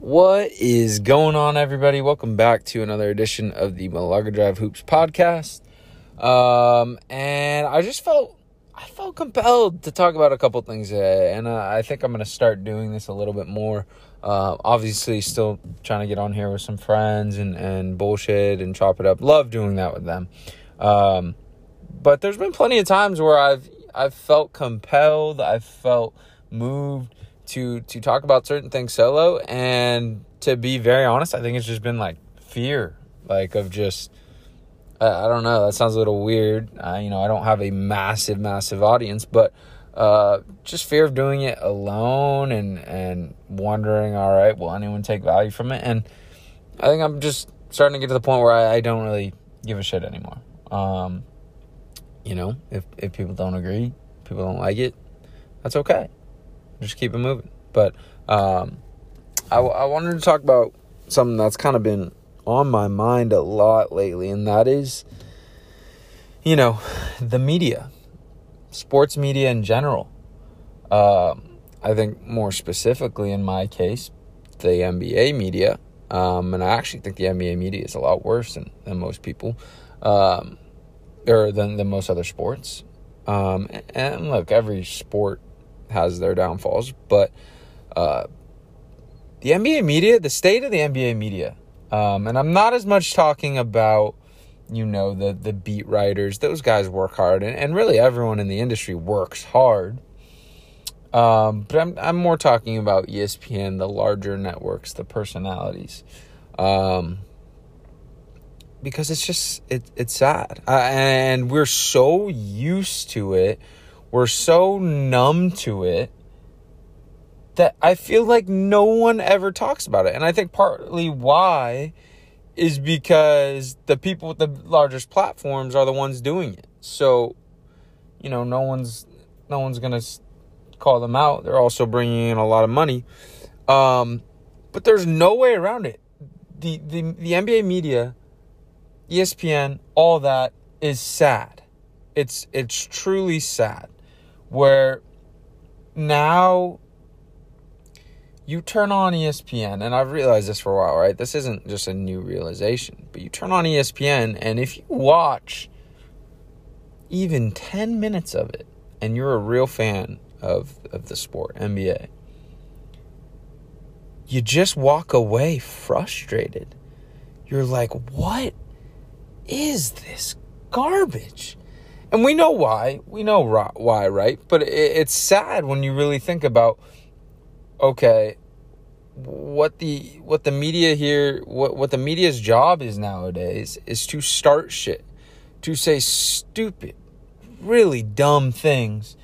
What is going on, everybody? Welcome back to another edition of the Malaga Drive Hoops podcast. Um, and I just felt I felt compelled to talk about a couple things today, and uh, I think I'm going to start doing this a little bit more. Uh, obviously, still trying to get on here with some friends and and bullshit and chop it up. Love doing that with them. Um, but there's been plenty of times where I've I've felt compelled, I've felt moved to to talk about certain things solo. And to be very honest i think it's just been like fear like of just i don't know that sounds a little weird. You know i don't have a massive massive audience but uh, just fear of doing it alone and and wondering all right will anyone take value from it? And i think i'm just starting to get to the point where i, I don't really give a shit anymore. Um, you know if if people don't agree people don't like it that's okay just keep it moving. But um, I, I wanted to talk about something that's kind of been on my mind a lot lately, and that is, you know, the media, sports media in general. Um, I think more specifically in my case, the NBA media. Um, and I actually think the NBA media is a lot worse than, than most people, um, or than, than most other sports. Um, and, and look, every sport has their downfalls, but uh, the NBA media, the state of the NBA media, um, and I'm not as much talking about you know the the beat writers; those guys work hard, and, and really everyone in the industry works hard. Um, but I'm I'm more talking about ESPN, the larger networks, the personalities, um, because it's just it it's sad, uh, and we're so used to it we're so numb to it that I feel like no one ever talks about it. And I think partly why is because the people with the largest platforms are the ones doing it. So, you know, no one's no one's going to call them out. They're also bringing in a lot of money. Um, but there's no way around it. The the the NBA media, ESPN, all that is sad. It's it's truly sad where now you turn on ESPN, and I've realized this for a while, right? This isn't just a new realization, but you turn on ESPN, and if you watch even 10 minutes of it, and you're a real fan of, of the sport, NBA, you just walk away frustrated. You're like, what is this garbage? And we know why. We know why, right? But it's sad when you really think about okay, what the what the media here what what the media's job is nowadays is to start shit, to say stupid, really dumb things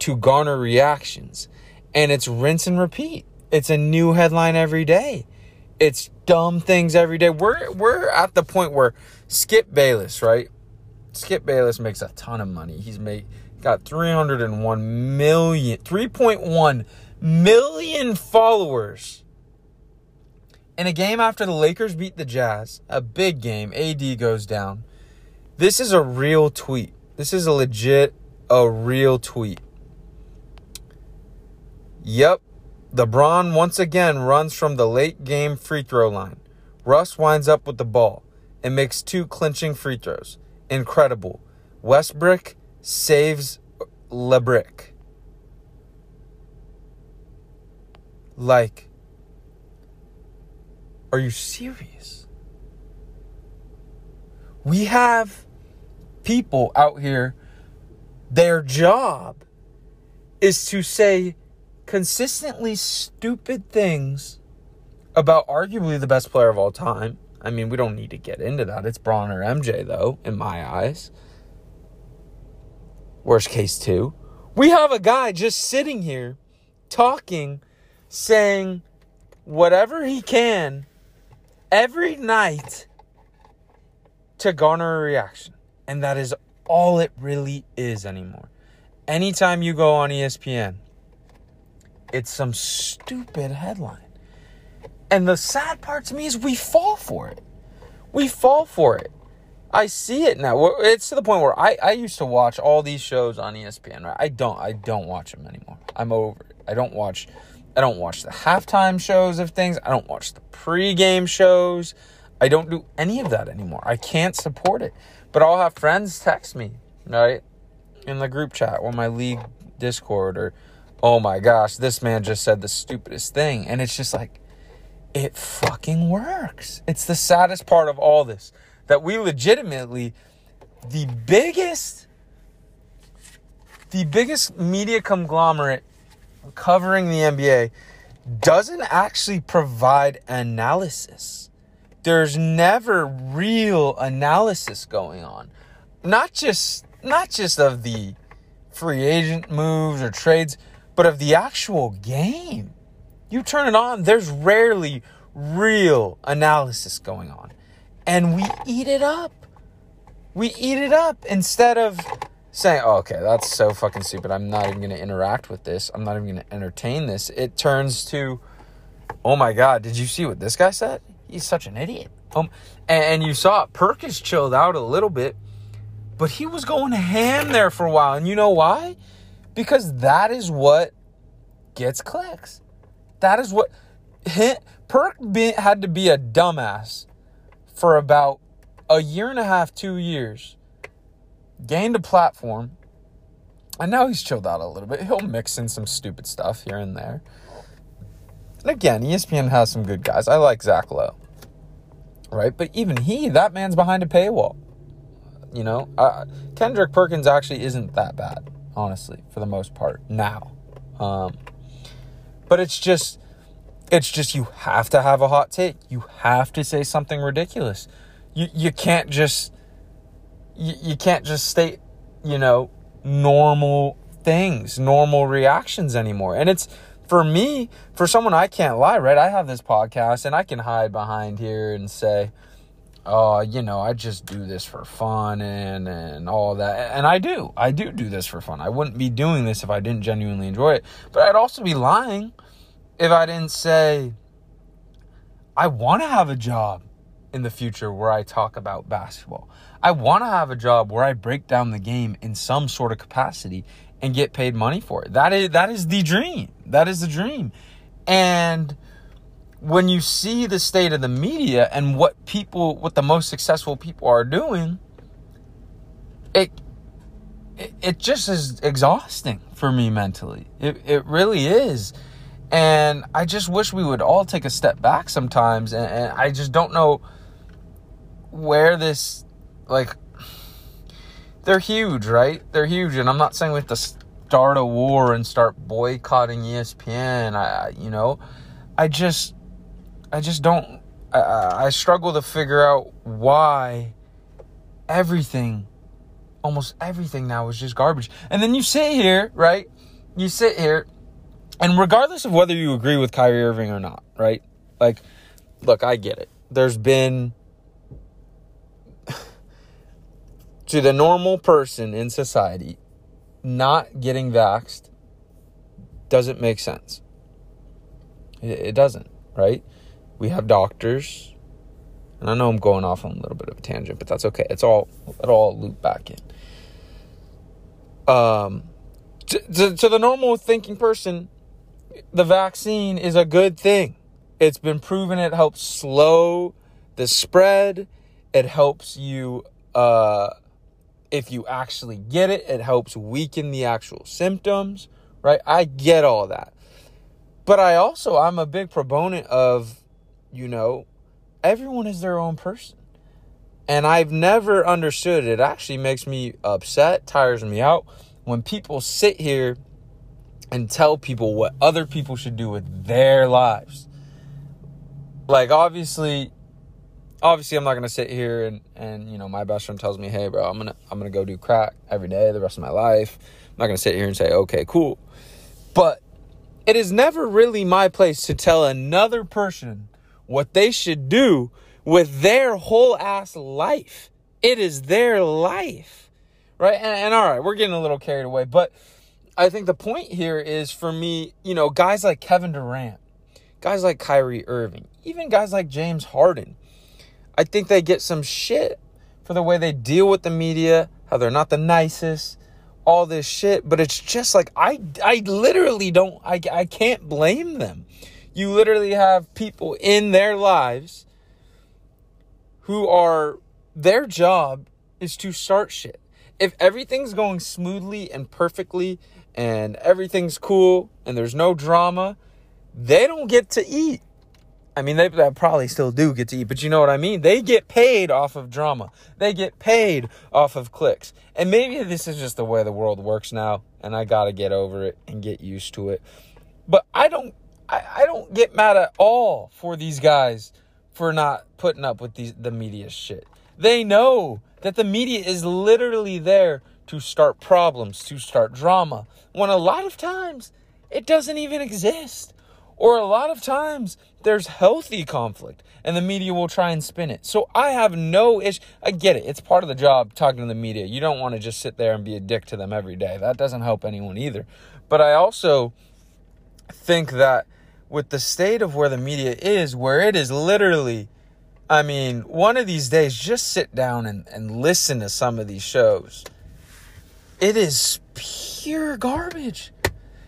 to garner reactions. And it's rinse and repeat. It's a new headline every day. It's dumb things every day. We're we're at the point where Skip Bayless, right? Skip Bayless makes a ton of money. He's made got 301 million 3.1 million followers. In a game after the Lakers beat the Jazz, a big game, AD goes down. This is a real tweet. This is a legit a real tweet. Yep. LeBron once again runs from the late game free throw line. Russ winds up with the ball and makes two clinching free throws incredible. Westbrook saves LeBrick. Like, are you serious? We have people out here, their job is to say consistently stupid things about arguably the best player of all time I mean, we don't need to get into that. It's Bron or MJ, though, in my eyes. Worst case, two. We have a guy just sitting here talking, saying whatever he can every night to garner a reaction. And that is all it really is anymore. Anytime you go on ESPN, it's some stupid headline. And the sad part to me is we fall for it. We fall for it. I see it now. It's to the point where I, I used to watch all these shows on ESPN. Right? I don't I don't watch them anymore. I'm over it. I don't watch I don't watch the halftime shows of things. I don't watch the pregame shows. I don't do any of that anymore. I can't support it. But I'll have friends text me, right? In the group chat or my league Discord or, oh my gosh, this man just said the stupidest thing. And it's just like, it fucking works. It's the saddest part of all this that we legitimately, the biggest, the biggest media conglomerate covering the NBA doesn't actually provide analysis. There's never real analysis going on. Not just not just of the free agent moves or trades, but of the actual game. You turn it on, there's rarely real analysis going on. And we eat it up. We eat it up instead of saying, oh, okay, that's so fucking stupid. I'm not even going to interact with this. I'm not even going to entertain this. It turns to, oh my God, did you see what this guy said? He's such an idiot. Um, and, you saw. Perkins chilled out a little bit, but he was going ham there for a while. And you know why? Because that is what gets clicks. That is what. Perk had to be a dumbass for about a year and a half, two years gained a platform, and now he's chilled out a little bit. He'll mix in some stupid stuff here and there. And again, ESPN has some good guys. I like Zach Lowe, right? But even he, that man's behind a paywall. You know, uh, Kendrick Perkins actually isn't that bad, honestly, for the most part now. Um, but it's just, it's just you have to have a hot take. You have to say something ridiculous. You you can't just you, you can't just state, you know, normal things, normal reactions anymore. And it's for me, for someone I can't lie, right? I have this podcast and I can hide behind here and say, oh, you know, I just do this for fun and and all that. And I do. I do do this for fun. I wouldn't be doing this if I didn't genuinely enjoy it. But I'd also be lying if I didn't say I want to have a job in the future where I talk about basketball. I want to have a job where I break down the game in some sort of capacity and get paid money for it. That is that is the dream. That is the dream. And when you see the state of the media and what people what the most successful people are doing, it it, just is exhausting for me mentally. It it really is. And I just wish we would all take a step back sometimes and, and I just don't know where this like they're huge, right? They're huge, and I'm not saying we have to start a war and start boycotting ESPN. I, you know, I just, I just don't. I, I struggle to figure out why everything, almost everything now is just garbage. And then you sit here, right? You sit here, and regardless of whether you agree with Kyrie Irving or not, right? Like, look, I get it. There's been to the normal person in society, not getting vaxxed doesn't make sense. It, doesn't, right? We have doctors, and I know I'm going off on a little bit of a tangent, but that's okay. It's all it all loop back in. Um, to, to, to the normal thinking person, the vaccine is a good thing. It's been proven it helps slow the spread. It helps you uh, if you actually get it, it helps weaken the actual symptoms, right? I get all that. But I also, I'm a big proponent of, you know, everyone is their own person. And I've never understood it. It actually makes me upset, tires me out when people sit here and tell people what other people should do with their lives. Like, obviously, obviously I'm not gonna sit here and and you know my best friend tells me, hey bro, I'm gonna I'm gonna go do crack every day the rest of my life. I'm not gonna sit here and say, okay, cool. But it is never really my place to tell another person what they should do with their whole ass life. It is their life. Right? And, and all right, we're getting a little carried away, but I think the point here is for me, you know, guys like Kevin Durant, guys like Kyrie Irving, even guys like James Harden I think they get some shit for the way they deal with the media, how they're not the nicest, all this shit, but it's just like I I literally don't I I can't blame them. You literally have people in their lives who are their job is to start shit. If everything's going smoothly and perfectly and everything's cool and there's no drama, they don't get to eat. I mean, they, they, probably still do get to eat, but you know what I mean? They get paid off of drama. They get paid off of clicks. And maybe this is just the way the world works now, and I gotta get over it and get used to it. But I don't I, don't get mad at all for these guys for not putting up with these the media shit. They know that the media is literally there to start problems, to start drama, when a lot of times it doesn't even exist. Or a lot of times there's healthy conflict and the media will try and spin it. So I have no issue. I get it. It's part of the job talking to the media. You don't want to just sit there and be a dick to them every day. That doesn't help anyone either. But I also think that with the state of where the media is, where it is literally, I mean, one of these days, just sit down and, and listen to some of these shows. It is pure garbage.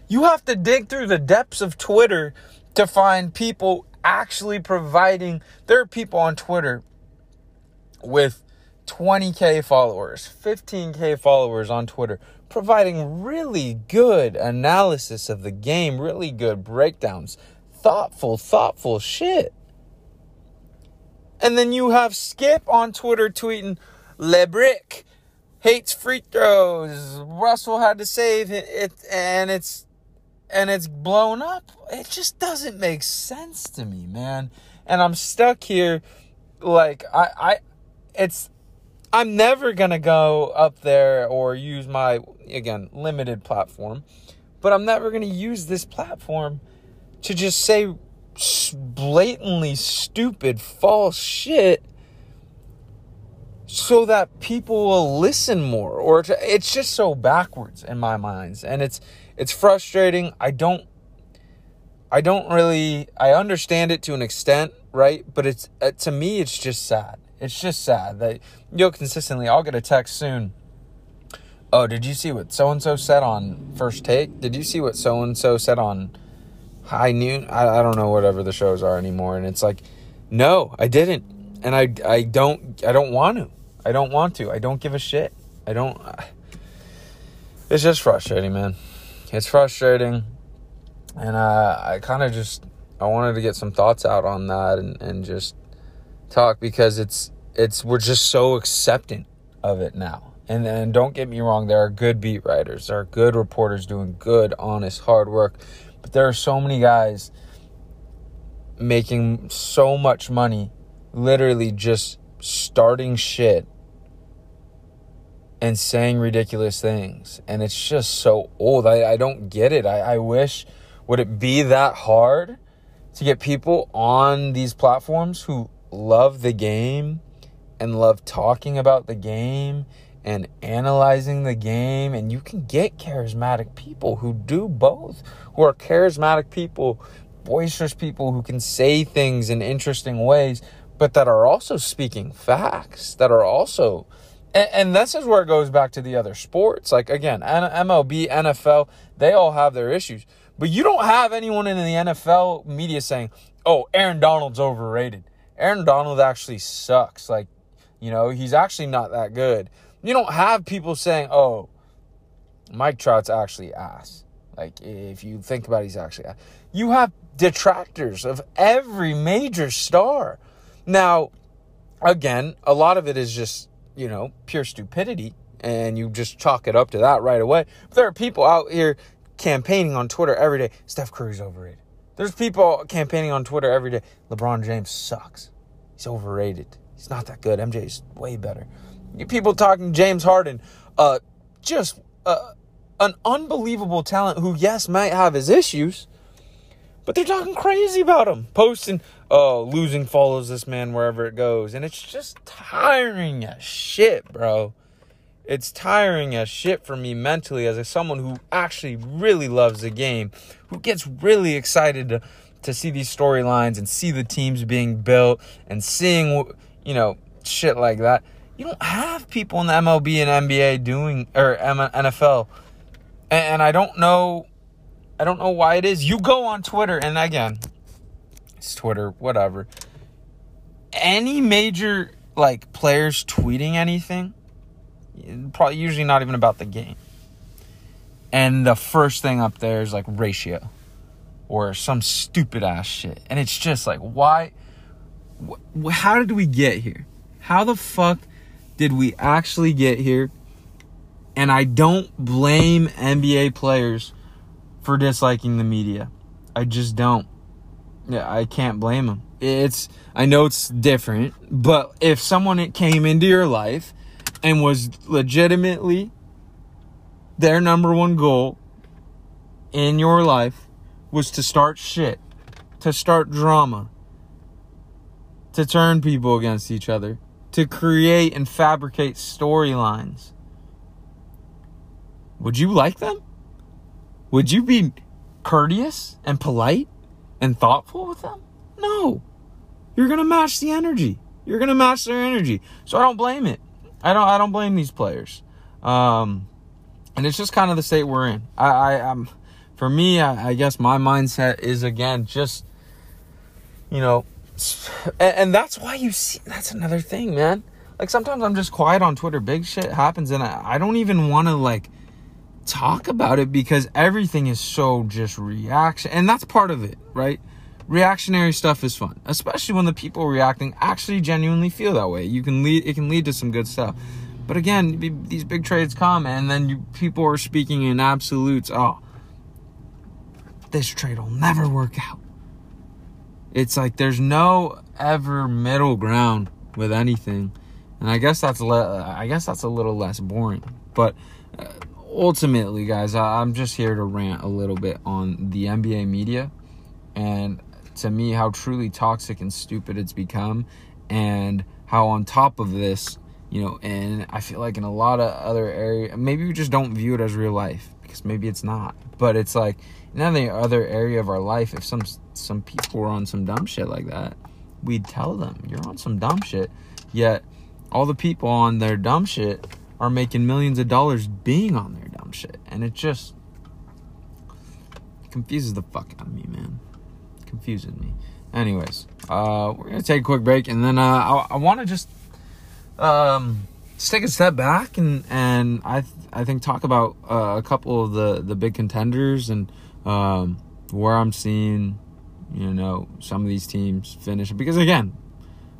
You have to dig through the depths of Twitter to find people actually providing. There are people on Twitter with 20k followers, 15k followers on Twitter, providing really good analysis of the game, really good breakdowns, thoughtful, thoughtful shit. And then you have Skip on Twitter tweeting, LeBrick hates free throws. Russell had to save it, and it's and it's blown up. It just doesn't make sense to me, man. And I'm stuck here like I I it's I'm never going to go up there or use my again limited platform, but I'm never going to use this platform to just say blatantly stupid false shit so that people will listen more or to, it's just so backwards in my minds and it's it's frustrating. I don't i don't really i understand it to an extent right? But it's uh, to me it's just sad. It's just sad that you'll consistently i'll get a text soon. Oh did you see what so and so said on first take? Did you see what so and so said on high noon? I, I don't know whatever the shows are anymore and it's like no i didn't. And i i don't i don't want to I don't want to. I don't give a shit. I don't. It's just frustrating, man. It's frustrating, and uh, I kind of just I wanted to get some thoughts out on that and, and just talk because it's it's we're just so acceptant of it now. And and don't get me wrong, there are good beat writers, there are good reporters doing good, honest, hard work, but there are so many guys making so much money, literally just starting shit and saying ridiculous things. And it's just so old. I, I don't get it. I, I wish, would it be that hard to get people on these platforms who love the game and love talking about the game and analyzing the game? And you can get charismatic people who do both, who are charismatic people, boisterous people who can say things in interesting ways, but that are also speaking facts, that are also and, and this is where it goes back to the other sports. Like, again, MLB, NFL, they all have their issues. But you don't have anyone in the NFL media saying, oh, Aaron Donald's overrated. Aaron Donald actually sucks. Like, you know, he's actually not that good. You don't have people saying, oh, Mike Trout's actually ass. Like, if you think about it, he's actually ass. You have detractors of every major star. Now, again, a lot of it is just you know, pure stupidity and you just chalk it up to that right away. But there are people out here campaigning on Twitter every day. Steph Curry's overrated. There's people campaigning on Twitter every day. LeBron James sucks. He's overrated. He's not that good. MJ's way better. You people talking James Harden, uh, just uh, an unbelievable talent who, yes, might have his issues, but they're talking crazy about him, posting, oh, losing follows this man wherever it goes. And it's just tiring as shit, bro. It's tiring as shit for me mentally as a, someone who actually really loves the game, who gets really excited to, to see these storylines and see the teams being built and seeing, you know, shit like that. You don't have people in the MLB and NBA doing or NFL, and I don't know, I don't know why it is. You go on Twitter, and again, it's Twitter, whatever. Any major like players tweeting anything, probably usually not even about the game. And the first thing up there is like ratio or some stupid ass shit. And it's just like, why? Wh- how did we get here? How the fuck did we actually get here? And I don't blame NBA players for disliking the media. I just don't. Yeah, I can't blame them. It's I know it's different, but if someone came into your life and was legitimately their number one goal in your life was to start shit, to start drama, to turn people against each other, to create and fabricate storylines. Would you like them? Would you be courteous and polite and thoughtful with them? No. You're going to match the energy. You're going to match their energy. So I don't blame it. I don't I don't blame these players. Um and it's just kind of the state we're in. I, I am for me, I, I, guess my mindset is again just you know, and, and, that's why you see. That's another thing, man. Like sometimes I'm just quiet on Twitter. Big shit happens, and I, I don't even want to like talk about it because everything is so just reaction, and that's part of it, right? Reactionary stuff is fun, especially when the people reacting actually genuinely feel that way. You can lead. It can lead to some good stuff. But again, these big trades come, and then you, people are speaking in absolutes. Oh, this trade will never work out. It's like there's no ever middle ground with anything, and I guess that's le- I guess that's a little less boring. But ultimately, guys, I'm just here to rant a little bit on the NBA media, and to me, how truly toxic and stupid it's become, and how on top of this you know and i feel like in a lot of other area maybe we just don't view it as real life because maybe it's not but it's like in any other area of our life if some some people were on some dumb shit like that we'd tell them you're on some dumb shit yet all the people on their dumb shit are making millions of dollars being on their shit. And it just confuses the fuck out of me man. Confuses me. Anyways uh we're gonna take a quick break and then uh i, I want to just um, let's take a step back and and I th- I think talk about uh, a couple of the the big contenders and um, where I'm seeing you know some of these teams finish. Because again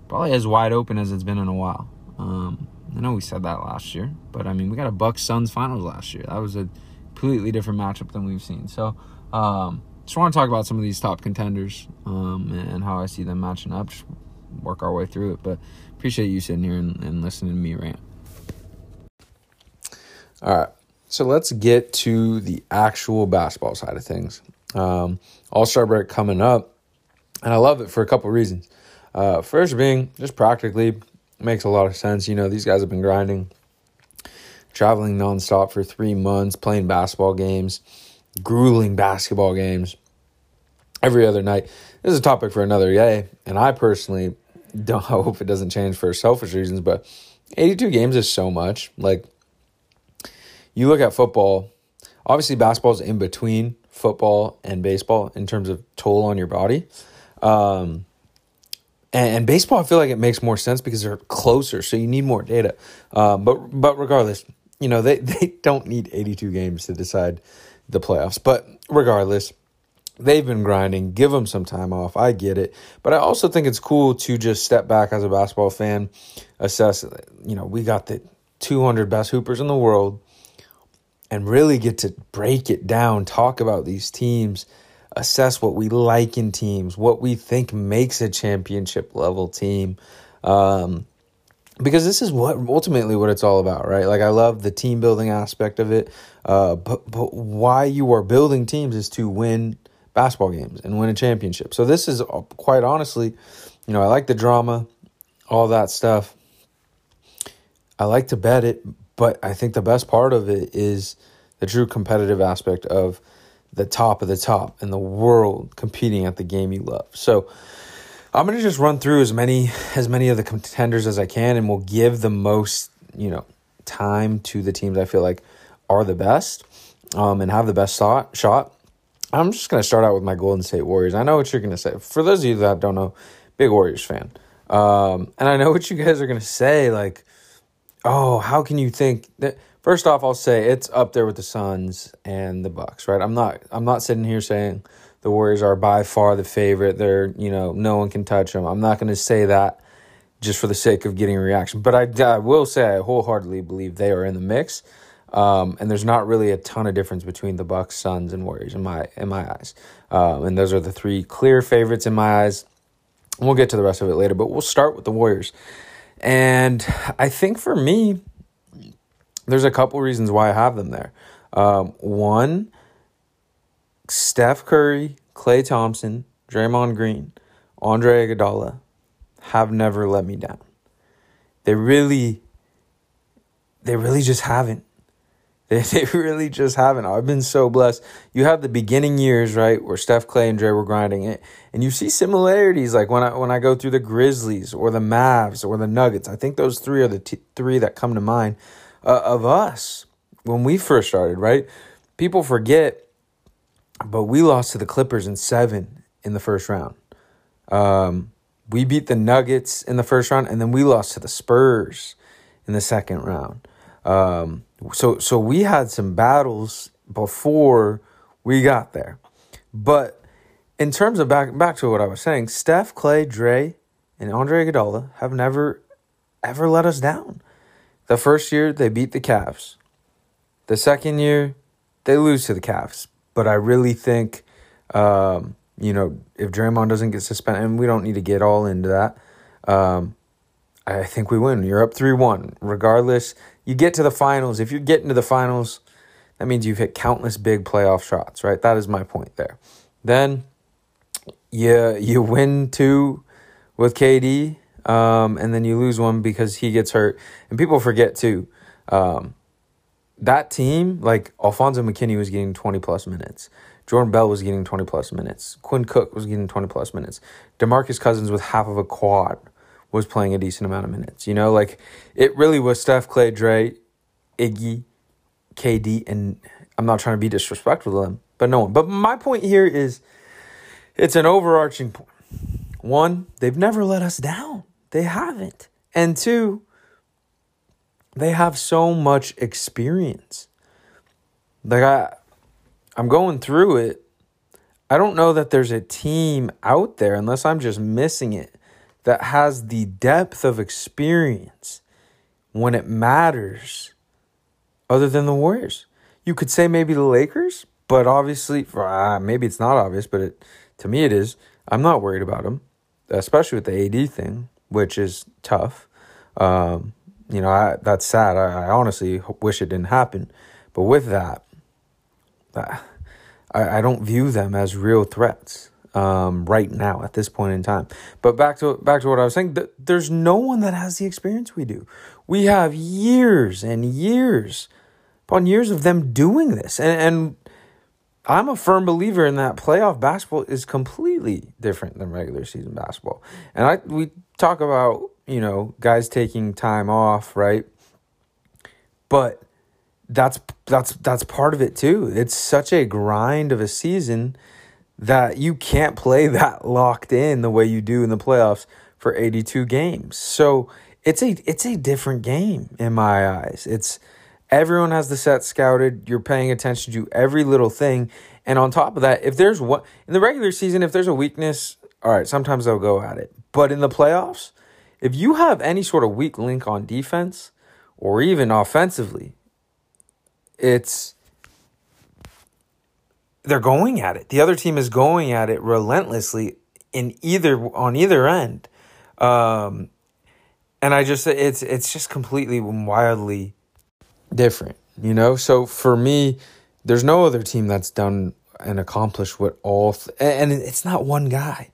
probably as wide open as it's been in a while. Um, I know we said that last year, but I mean we got a Bucks Suns finals last year. That was a completely different matchup than we've seen. So um, just want to talk about some of these top contenders um, and how I see them matching up. Just work our way through it, but appreciate you sitting here and, and listening to me rant. All right, so let's get to the actual basketball side of things. Um, All Star break coming up, and I love it for a couple reasons. Uh, first being just practically makes a lot of sense. You know, these guys have been grinding, traveling nonstop for three months, playing basketball games, grueling basketball games every other night. This is a topic for another day, and I personally don't hope it doesn't change for selfish reasons, but 82 games is so much. Like you look at football, obviously basketball's in between football and baseball in terms of toll on your body. Um, and, and, baseball, I feel like it makes more sense because they're closer, so you need more data. Um, but but regardless, you know they they don't need 82 games to decide the playoffs. But regardless, they've been grinding. Give them some time off. I get it. But I also think it's cool to just step back as a basketball fan, assess, you know, we got the 200 best hoopers in the world and really get to break it down, talk about these teams, assess what we like in teams, what we think makes a championship level team. Um, because this is what ultimately what it's all about, right? Like I love the team building aspect of it, uh, but but why you are building teams is to win basketball games and win a championship. So this is uh, quite honestly, you know, I like the drama, all that stuff. I like to bet it, but I think the best part of it is the true competitive aspect of the top of the top in the world competing at the game you love. So I'm gonna just run through as many as many of the contenders as I can, and we'll give the most you know time to the teams I feel like are the best um, and have the best shot. Shot. I'm just gonna start out with my Golden State Warriors. I know what you're gonna say. For those of you that don't know, big Warriors fan, um, and I know what you guys are gonna say. Like, oh, how can you think that? First off, I'll say it's up there with the Suns and the Bucks, right? I'm not I'm not sitting here saying the Warriors are by far the favorite. They're, you know, no one can touch them. I'm not going to say that just for the sake of getting a reaction, but I, I will say I wholeheartedly believe they are in the mix. Um, and there's not really a ton of difference between the Bucks, Suns, and Warriors in my in my eyes. Um, and those are the three clear favorites in my eyes. We'll get to the rest of it later, but we'll start with the Warriors. And I think for me, there's a couple reasons why I have them there. Um, one, Steph Curry, Klay Thompson, Draymond Green, Andre Iguodala have never let me down. They really, they really just haven't. They, they really just haven't. I've been so blessed. You have the beginning years, right, where Steph, Klay, and Dre were grinding it, and you see similarities. Like when I when I go through the Grizzlies or the Mavs or the Nuggets, I think those three are the t- three that come to mind uh, of us when we first started. Right? People forget, but we lost to the Clippers in seven in the first round. Um, we beat the Nuggets in the first round, and then we lost to the Spurs in the second round. Um, so so we had some battles before we got there, but in terms of back back to what I was saying, Steph, Klay, Dre, and Andre Iguodala have never ever let us down. The first year they beat the Cavs. The second year they lose to the Cavs. But I really think, um, you know, if Draymond doesn't get suspended, and we don't need to get all into that, um, I think we win. You're up 3 1. Regardless, you get to the finals. If you get into the finals, that means you've hit countless big playoff shots, right? That is my point there. Then you, you win two with KD um, and then you lose one because he gets hurt. And people forget too, um, that team, like Alfonzo McKinnie was getting 20 plus minutes. Jordan Bell was getting 20 plus minutes. Quinn Cook was getting 20 plus minutes. DeMarcus Cousins with half of a quad was playing a decent amount of minutes. You know, like it really was Steph, Klay, Dre, Iggy, KD, and I'm not trying to be disrespectful to them, but no one. But my point here is it's an overarching point. One, they've never let us down. They haven't. And two, they have so much experience. Like I I'm going through it. I don't know that there's a team out there unless I'm just missing it that has the depth of experience when it matters other than the Warriors. You could say maybe the Lakers, but obviously, uh, maybe it's not obvious, but it, to me it is. I'm not worried about them, especially with the AD thing which is tough. Um, you know, I, that's sad. I, I, honestly wish it didn't happen. But with that, I, I don't view them as real threats um, right now at this point in time. But back to back to what I was saying. Th- there's no one that has the experience we do. We have years and years upon years of them doing this, and, and I'm a firm believer in that playoff basketball is completely different than regular season basketball. And I we talk about, you know, guys taking time off, right? But that's that's that's part of it too. It's such a grind of a season that you can't play that locked in the way you do in the playoffs for 82 games. So it's a it's a different game in my eyes. It's Everyone has the set scouted. You're paying attention to every little thing. And on top of that, if there's one in the regular season, if there's a weakness, all right, sometimes they'll go at it. But in the playoffs, if you have any sort of weak link on defense or even offensively, it's they're going at it. The other team is going at it relentlessly in either on either end. Um, and I just it's it's just completely wildly different, you know? So for me, there's no other team that's done and accomplished what all, th- and it's not one guy,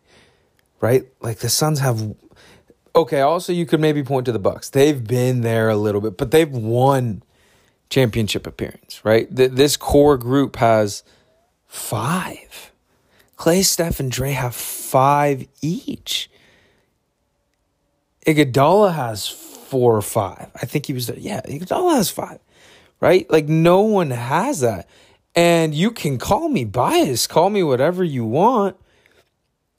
right? Like the Suns have, okay, also you could maybe point to the Bucks. They've been there a little bit, but they've won championship appearance, right? Th- this core group has five. Klay, Steph, and Dre have five each. Iguodala has four or five. I think he was there. Yeah, Iguodala has five, right? Like no one has that. And you can call me biased, call me whatever you want.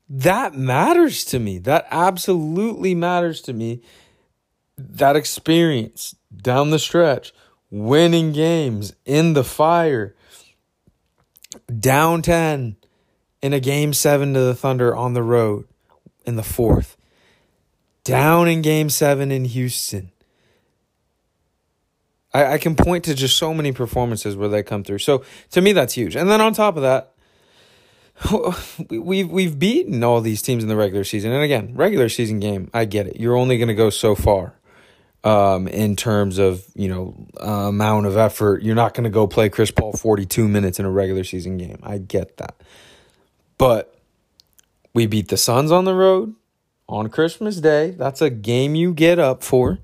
That matters to me. That absolutely matters to me. That experience down the stretch, winning games in the fire, down 10 in a game seven to the Thunder on the road in the fourth, down in game seven in Houston. I, I can point to just so many performances where they come through. So to me, that's huge. And then on top of that, we've we've beaten all these teams in the regular season. And again, regular season game, I get it. You're only going to go so far um, in terms of you know uh, amount of effort. You're not going to go play Chris Paul 42 minutes in a regular season game. I get that, but we beat the Suns on the road on Christmas Day. That's a game you get up for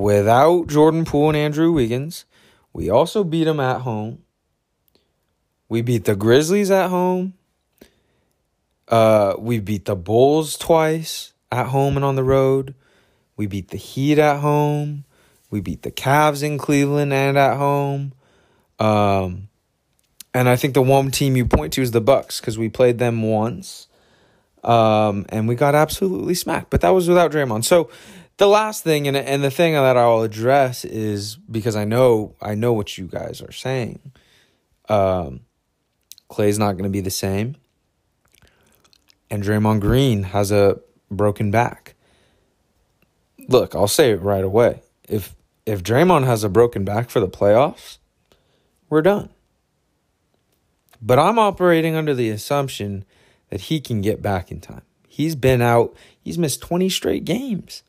without Jordan Poole and Andrew Wiggins. We also beat them at home. We beat the Grizzlies at home. Uh, we beat the Bulls twice at home and on the road. We beat the Heat at home. We beat the Cavs in Cleveland and at home. Um, and I think the one team you point to is the Bucks because we played them once, um, and we got absolutely smacked. But that was without Draymond. So the last thing and and the thing that I'll address is because I know I know what you guys are saying. Um, Klay's not going to be the same, and Draymond Green has a broken back. Look, I'll say it right away. If if Draymond has a broken back for the playoffs, we're done. But I'm operating under the assumption that he can get back in time. He's been out, he's missed 20 straight games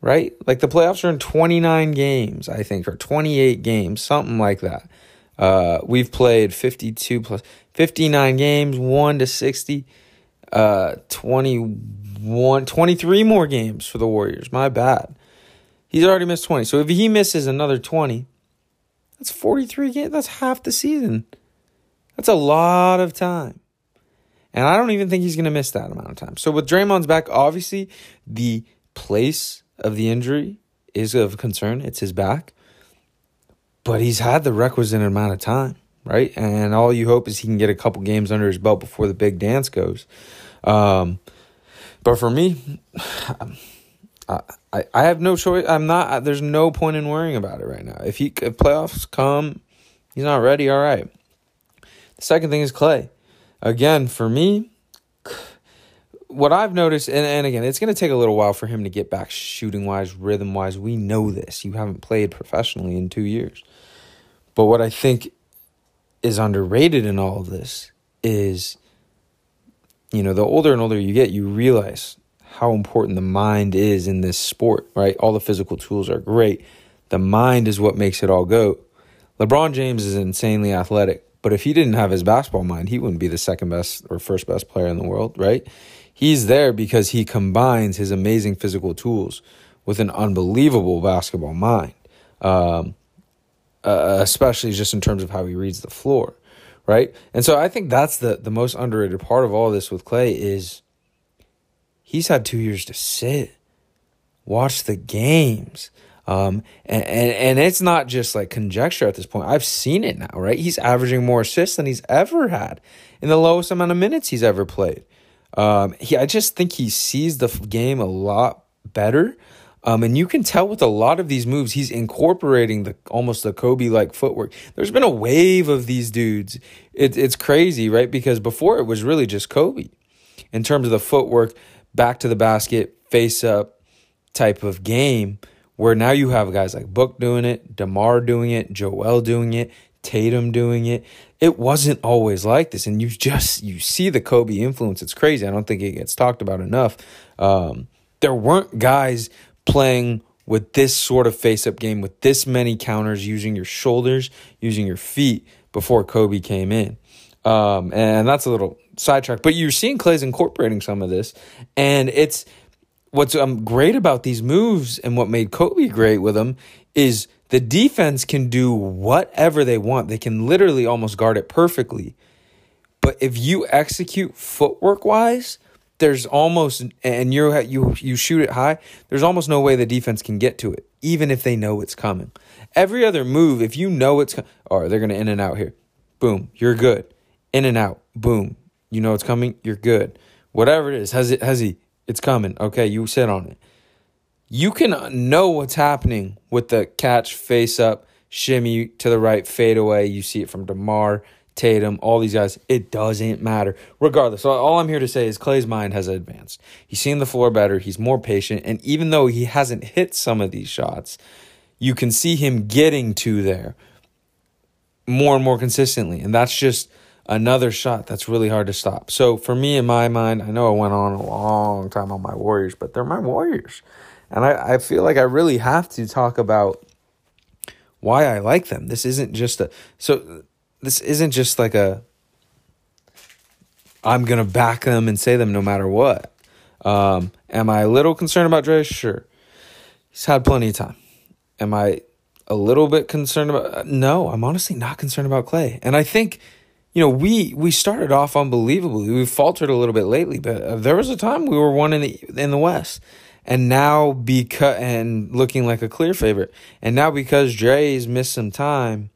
right? Like the playoffs are in 29 games, I think, or 28 games, something like that. Uh, we've played 52 plus 59 games, 1 to 60, uh, 21, 23 more games for the Warriors. My bad. He's already missed 20. So if he misses another 20, that's 43 games. That's half the season. That's a lot of time. And I don't even think he's going to miss that amount of time. So with Draymond's back, obviously the place of the injury is of concern. It's his back. But he's had the requisite amount of time, right? And all you hope is he can get a couple games under his belt before the big dance goes. Um, but for me, I, I, I have no choice. I'm not. There's no point in worrying about it right now. If he if playoffs come, he's not ready. All right. The second thing is Klay. Again, for me, what I've noticed, and, and again, it's going to take a little while for him to get back shooting wise, rhythm wise. We know this. You haven't played professionally in two years. But what I think is underrated in all of this is, you know, the older and older you get, you realize how important the mind is in this sport, right? All the physical tools are great. The mind is what makes it all go. LeBron James is insanely athletic, but if he didn't have his basketball mind, he wouldn't be the second best or first best player in the world, right? He's there because he combines his amazing physical tools with an unbelievable basketball mind, um, uh, especially just in terms of how he reads the floor, right? And so I think that's the the most underrated part of all this with Klay is he's had two years to sit, watch the games. Um, and, and, and it's not just like conjecture at this point. I've seen it now, right? He's averaging more assists than he's ever had in the lowest amount of minutes he's ever played. Um, he, I just think he sees the game a lot better. Um, and you can tell with a lot of these moves, he's incorporating the almost the Kobe like footwork. There's been a wave of these dudes. It, it's crazy, right? Because before it was really just Kobe in terms of the footwork, back to the basket, face up type of game. Where now you have guys like Book doing it, DeMar doing it, Joel doing it, Tatum doing it. It wasn't always like this, and you just you see the Kobe influence. It's crazy. I don't think it gets talked about enough. Um, there weren't guys playing with this sort of face up game with this many counters, using your shoulders, using your feet before Kobe came in. Um, and that's a little sidetrack, but you're seeing Klay's incorporating some of this, and it's what's um, great about these moves and what made Kobe great with them is the defense can do whatever they want. They can literally almost guard it perfectly. But if you execute footwork wise, there's almost and you you you shoot it high. There's almost no way the defense can get to it, even if they know it's coming. Every other move, if you know it's coming, or they're gonna in and out here, boom, you're good. In and out, boom, you know it's coming, you're good. Whatever it is, has it has he? It's coming. Okay, you sit on it. You can know what's happening with the catch, face up, shimmy to the right, fade away. You see it from DeMar Tatum, all these guys. It doesn't matter. Regardless, so all I'm here to say is Klay's mind has advanced. He's seen the floor better. He's more patient. And even though he hasn't hit some of these shots, you can see him getting to there more and more consistently. And that's just another shot that's really hard to stop. So for me, in my mind, I know I went on a long time on my Warriors, but they're my Warriors. And I, I feel like I really have to talk about why I like them. This isn't just a so this isn't just like a I'm gonna back them and say them no matter what. Um, am I a little concerned about Dre? Sure. He's had plenty of time. Am I a little bit concerned about no, I'm honestly not concerned about Klay. And I think, you know, we we started off unbelievably. We faltered a little bit lately, but uh, there was a time we were one in the in the West. And now because and looking like a clear favorite. And now because Dre's missed some time,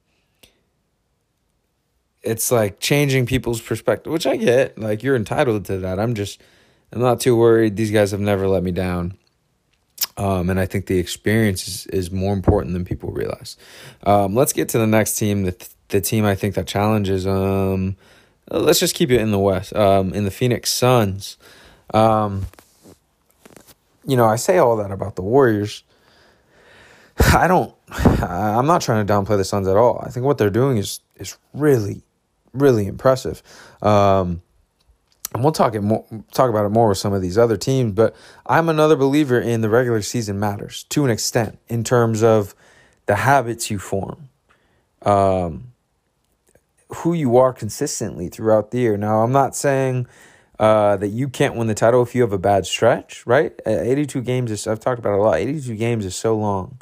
it's like changing people's perspective, which I get. Like you're entitled to that. I'm just I'm not too worried. These guys have never let me down. Um, and I think the experience is, is more important than people realize. Um, let's get to the next team. The the team I think that challenges. Um, let's just keep it in the West. Um, in the Phoenix Suns. Um, you know, I say all that about the Warriors. I don't. I'm not trying to downplay the Suns at all. I think what they're doing is is really really impressive. Um, and we'll talk it more, talk about it more with some of these other teams. But I'm another believer in the regular season matters to an extent in terms of the habits you form, um, who you are consistently throughout the year. Now, I'm not saying uh, that you can't win the title if you have a bad stretch, right? 82 games is I've talked about a lot. 82 games is so long.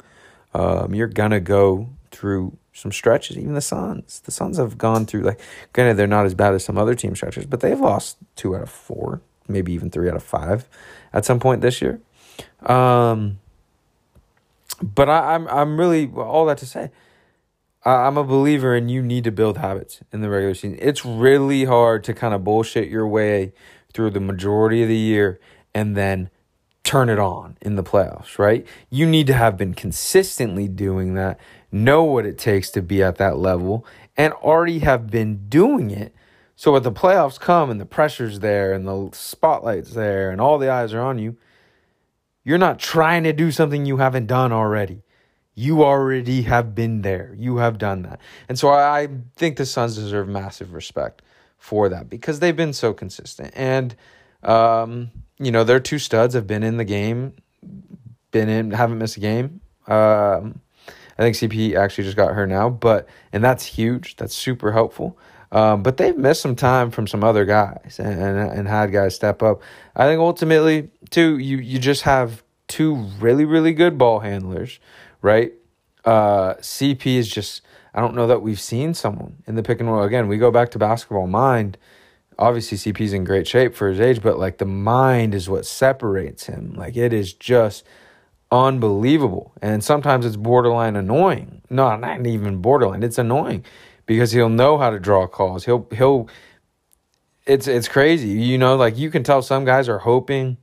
Um, you're gonna go through some stretches. Even the Suns, the Suns have gone through like. Granted, they're not as bad as some other team stretches, but they've lost two out of four, maybe even three out of five, at some point this year. Um, but I, I'm I'm really all that to say. I'm a believer in you need to build habits in the regular season. It's really hard to kind of bullshit your way through the majority of the year and then turn it on in the playoffs, right? You need to have been consistently doing that know what it takes to be at that level, and already have been doing it. So when the playoffs come and the pressure's there and the spotlight's there and all the eyes are on you, you're not trying to do something you haven't done already. You already have been there. You have done that. And so I think the Suns deserve massive respect for that because they've been so consistent. And, um, you know, their two studs have been in the game, been in, haven't missed a game. Um, I think CP actually just got her now, but and that's huge. That's super helpful. Um, but they've missed some time from some other guys and, and, and had guys step up. I think ultimately, too, you you just have two really really good ball handlers, right? Uh, CP is just I don't know that we've seen someone in the pick and roll again. We go back to basketball mind. Obviously, CP's in great shape for his age, but like the mind is what separates him. Like it is just unbelievable. And sometimes it's borderline annoying. No, not even borderline. It's annoying because he'll know how to draw calls. He'll he'll it's it's crazy. You know, like you can tell some guys are hoping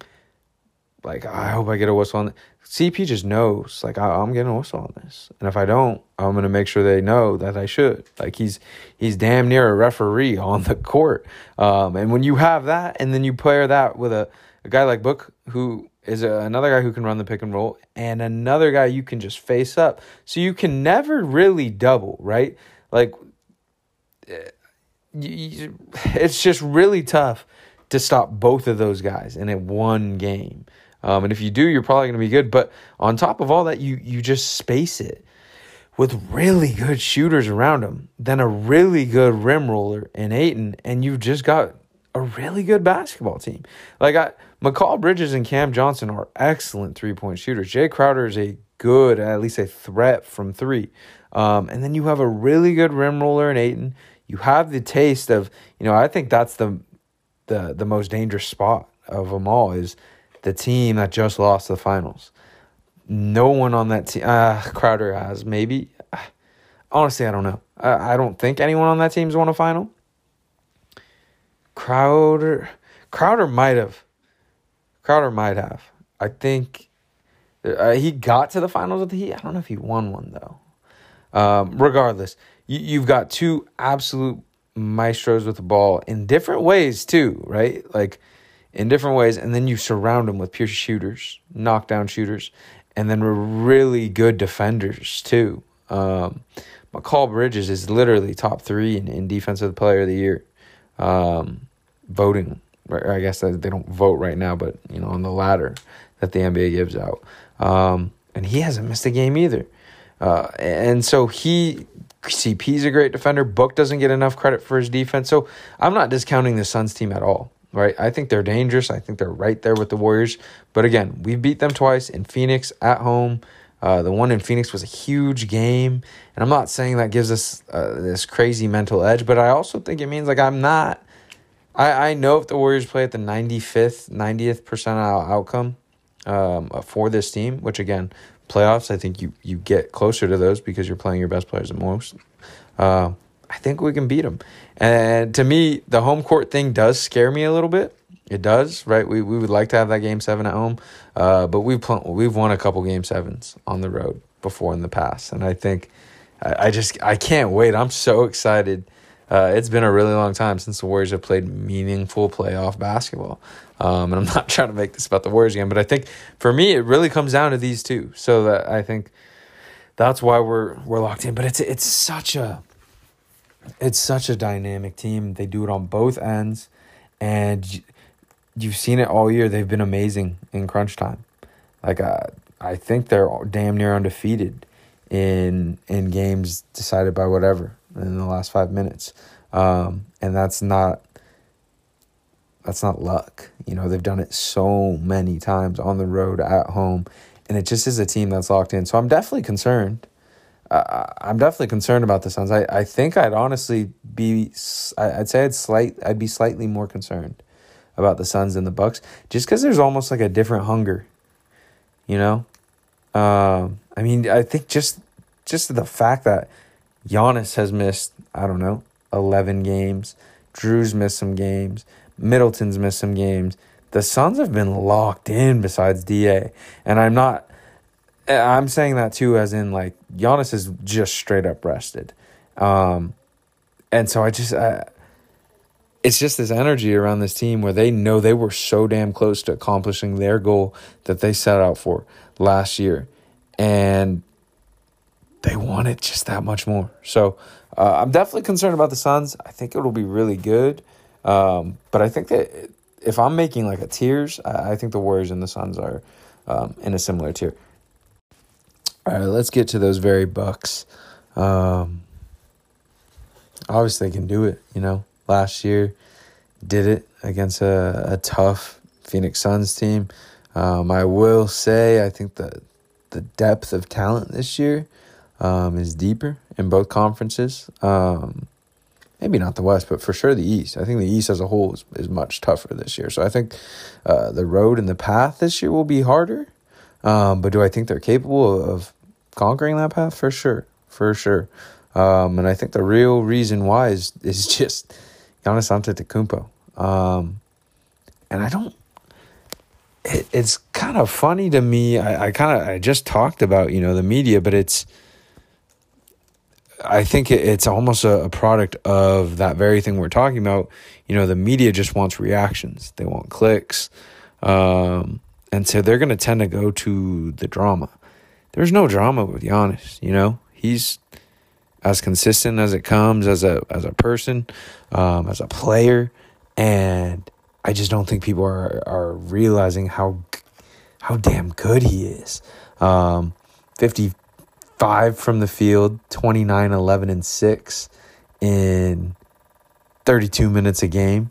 like I hope I get a whistle on CP just knows like I, am getting whistle on this. And if I don't, I'm going to make sure they know that I should. Like he's he's damn near a referee on the court. Um, and when you have that and then you pair that with a, a guy like Book who is a, another guy who can run the pick and roll and another guy you can just face up. So you can never really double, right? Like eh, it's just really tough to stop both of those guys in a one game. Um, and if you do, you're probably going to be good. But on top of all that, you you just space it with really good shooters around him, then a really good rim roller in Ayton, and you've just got a really good basketball team. Like I Mikal Bridges and Cam Johnson are excellent three point shooters. Jae Crowder is a good, at least a threat from three. Um, and then you have a really good rim roller in Ayton. You have the taste of, you know, I think that's the the the most dangerous spot of them all is the team that just lost the finals. No one on that team, uh, Crowder has maybe. Honestly, I don't know. I, I don't think anyone on that team's won a final. Crowder, Crowder might have. Crowder might have. I think uh, he got to the finals with the Heat. I don't know if he won one though. Um, regardless, you, you've got two absolute maestros with the ball in different ways too, right? Like in different ways, and then you surround them with pure shooters, knockdown shooters, and then really good defenders too. Um, Mikal Bridges is literally top three in, in defensive player of the year, um, voting. I guess they don't vote right now, but you know on the ladder that the NBA gives out, um, and he hasn't missed a game either. Uh, and so he CP's a great defender. Book doesn't get enough credit for his defense. So I'm not discounting the Suns team at all, right? I think they're dangerous. I think they're right there with the Warriors. But again, we beat them twice in Phoenix at home. Uh, the one in Phoenix was a huge game. And I'm not saying that gives us uh, this crazy mental edge, but I also think it means like I'm not. I, I know if the Warriors play at the 95th, 90th percentile outcome um, for this team, which again, playoffs, I think you you get closer to those because you're playing your best players the most. Uh, I think we can beat them. And to me, the home court thing does scare me a little bit. It does, right? We we would like to have that game seven at home, uh, but we've pl- we've won a couple game sevens on the road before in the past, and I think I, I just I can't wait. I'm so excited. Uh, it's been a really long time since the Warriors have played meaningful playoff basketball. Um, and I'm not trying to make this about the Warriors again, but I think for me it really comes down to these two. So that I think that's why we're we're locked in. But it's it's such a it's such a dynamic team. They do it on both ends, and you've seen it all year. They've been amazing in crunch time. Like uh, I think they're damn near undefeated in in games decided by whatever in the last five minutes, um, and that's not that's not luck. You know, they've done it so many times on the road, at home, and it just is a team that's locked in. So I'm definitely concerned. Uh, I'm definitely concerned about the Suns. I, I think I'd honestly be, I'd say I'd slight, I'd be slightly more concerned about the Suns and the Bucks, just because there's almost like a different hunger. You know, um, I mean, I think just just the fact that Giannis has missed, I don't know, eleven games. Jrue's missed some games. Middleton's missed some games. The Suns have been locked in besides DA. And I'm not I'm saying that too as in like Giannis is just straight up rested. Um and so I just it's just this energy around this team where they know they were so damn close to accomplishing their goal that they set out for last year. And they want it just that much more. So uh, I'm definitely concerned about the Suns. I think it'll be really good. Um, but I think that if I'm making like a tiers, I, I think the Warriors and the Suns are um, in a similar tier. All right, let's get to those very Bucks. Um, obviously, they can do it. You know, last year did it against a, a tough Phoenix Suns team. Um, I will say, I think the the depth of talent this year um, is deeper in both conferences. Um, maybe not the West, but for sure the East. I think the East as a whole is, is much tougher this year. So I think uh, the road and the path this year will be harder. Um, but do I think they're capable of conquering that path? For sure, for sure. Um, and I think the real reason why is is just Giannis Antetokounmpo. Um, and I don't. It, it's kind of funny to me. I, I kind of I just talked about you know the media, but it's I think it's almost a, product of that very thing we're talking about. You know, the media just wants reactions, they want clicks. Um, and so they're going to tend to go to the drama. There's no drama with Giannis, you know? He's as consistent as it comes as a as a person, um, as a player, and I just don't think people are are realizing how how damn good he is. Um, 50 five from the field, 29, 11, and six in 32 minutes a game,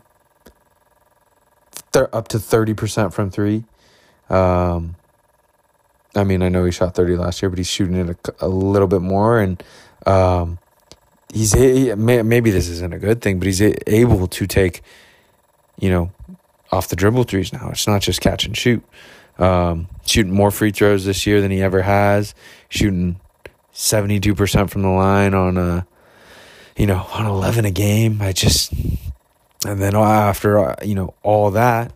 They're up to 30% from three. Um, I mean, I know he shot 30 last year, but he's shooting it a, a little bit more. And um, he's he, maybe this isn't a good thing, but he's able to take, you know, off the dribble threes now. It's not just catch and shoot. Um, shooting more free throws this year than he ever has. Shooting seventy two percent from the line on a, you know, on eleven a game. I just, and then after uh, you know all that,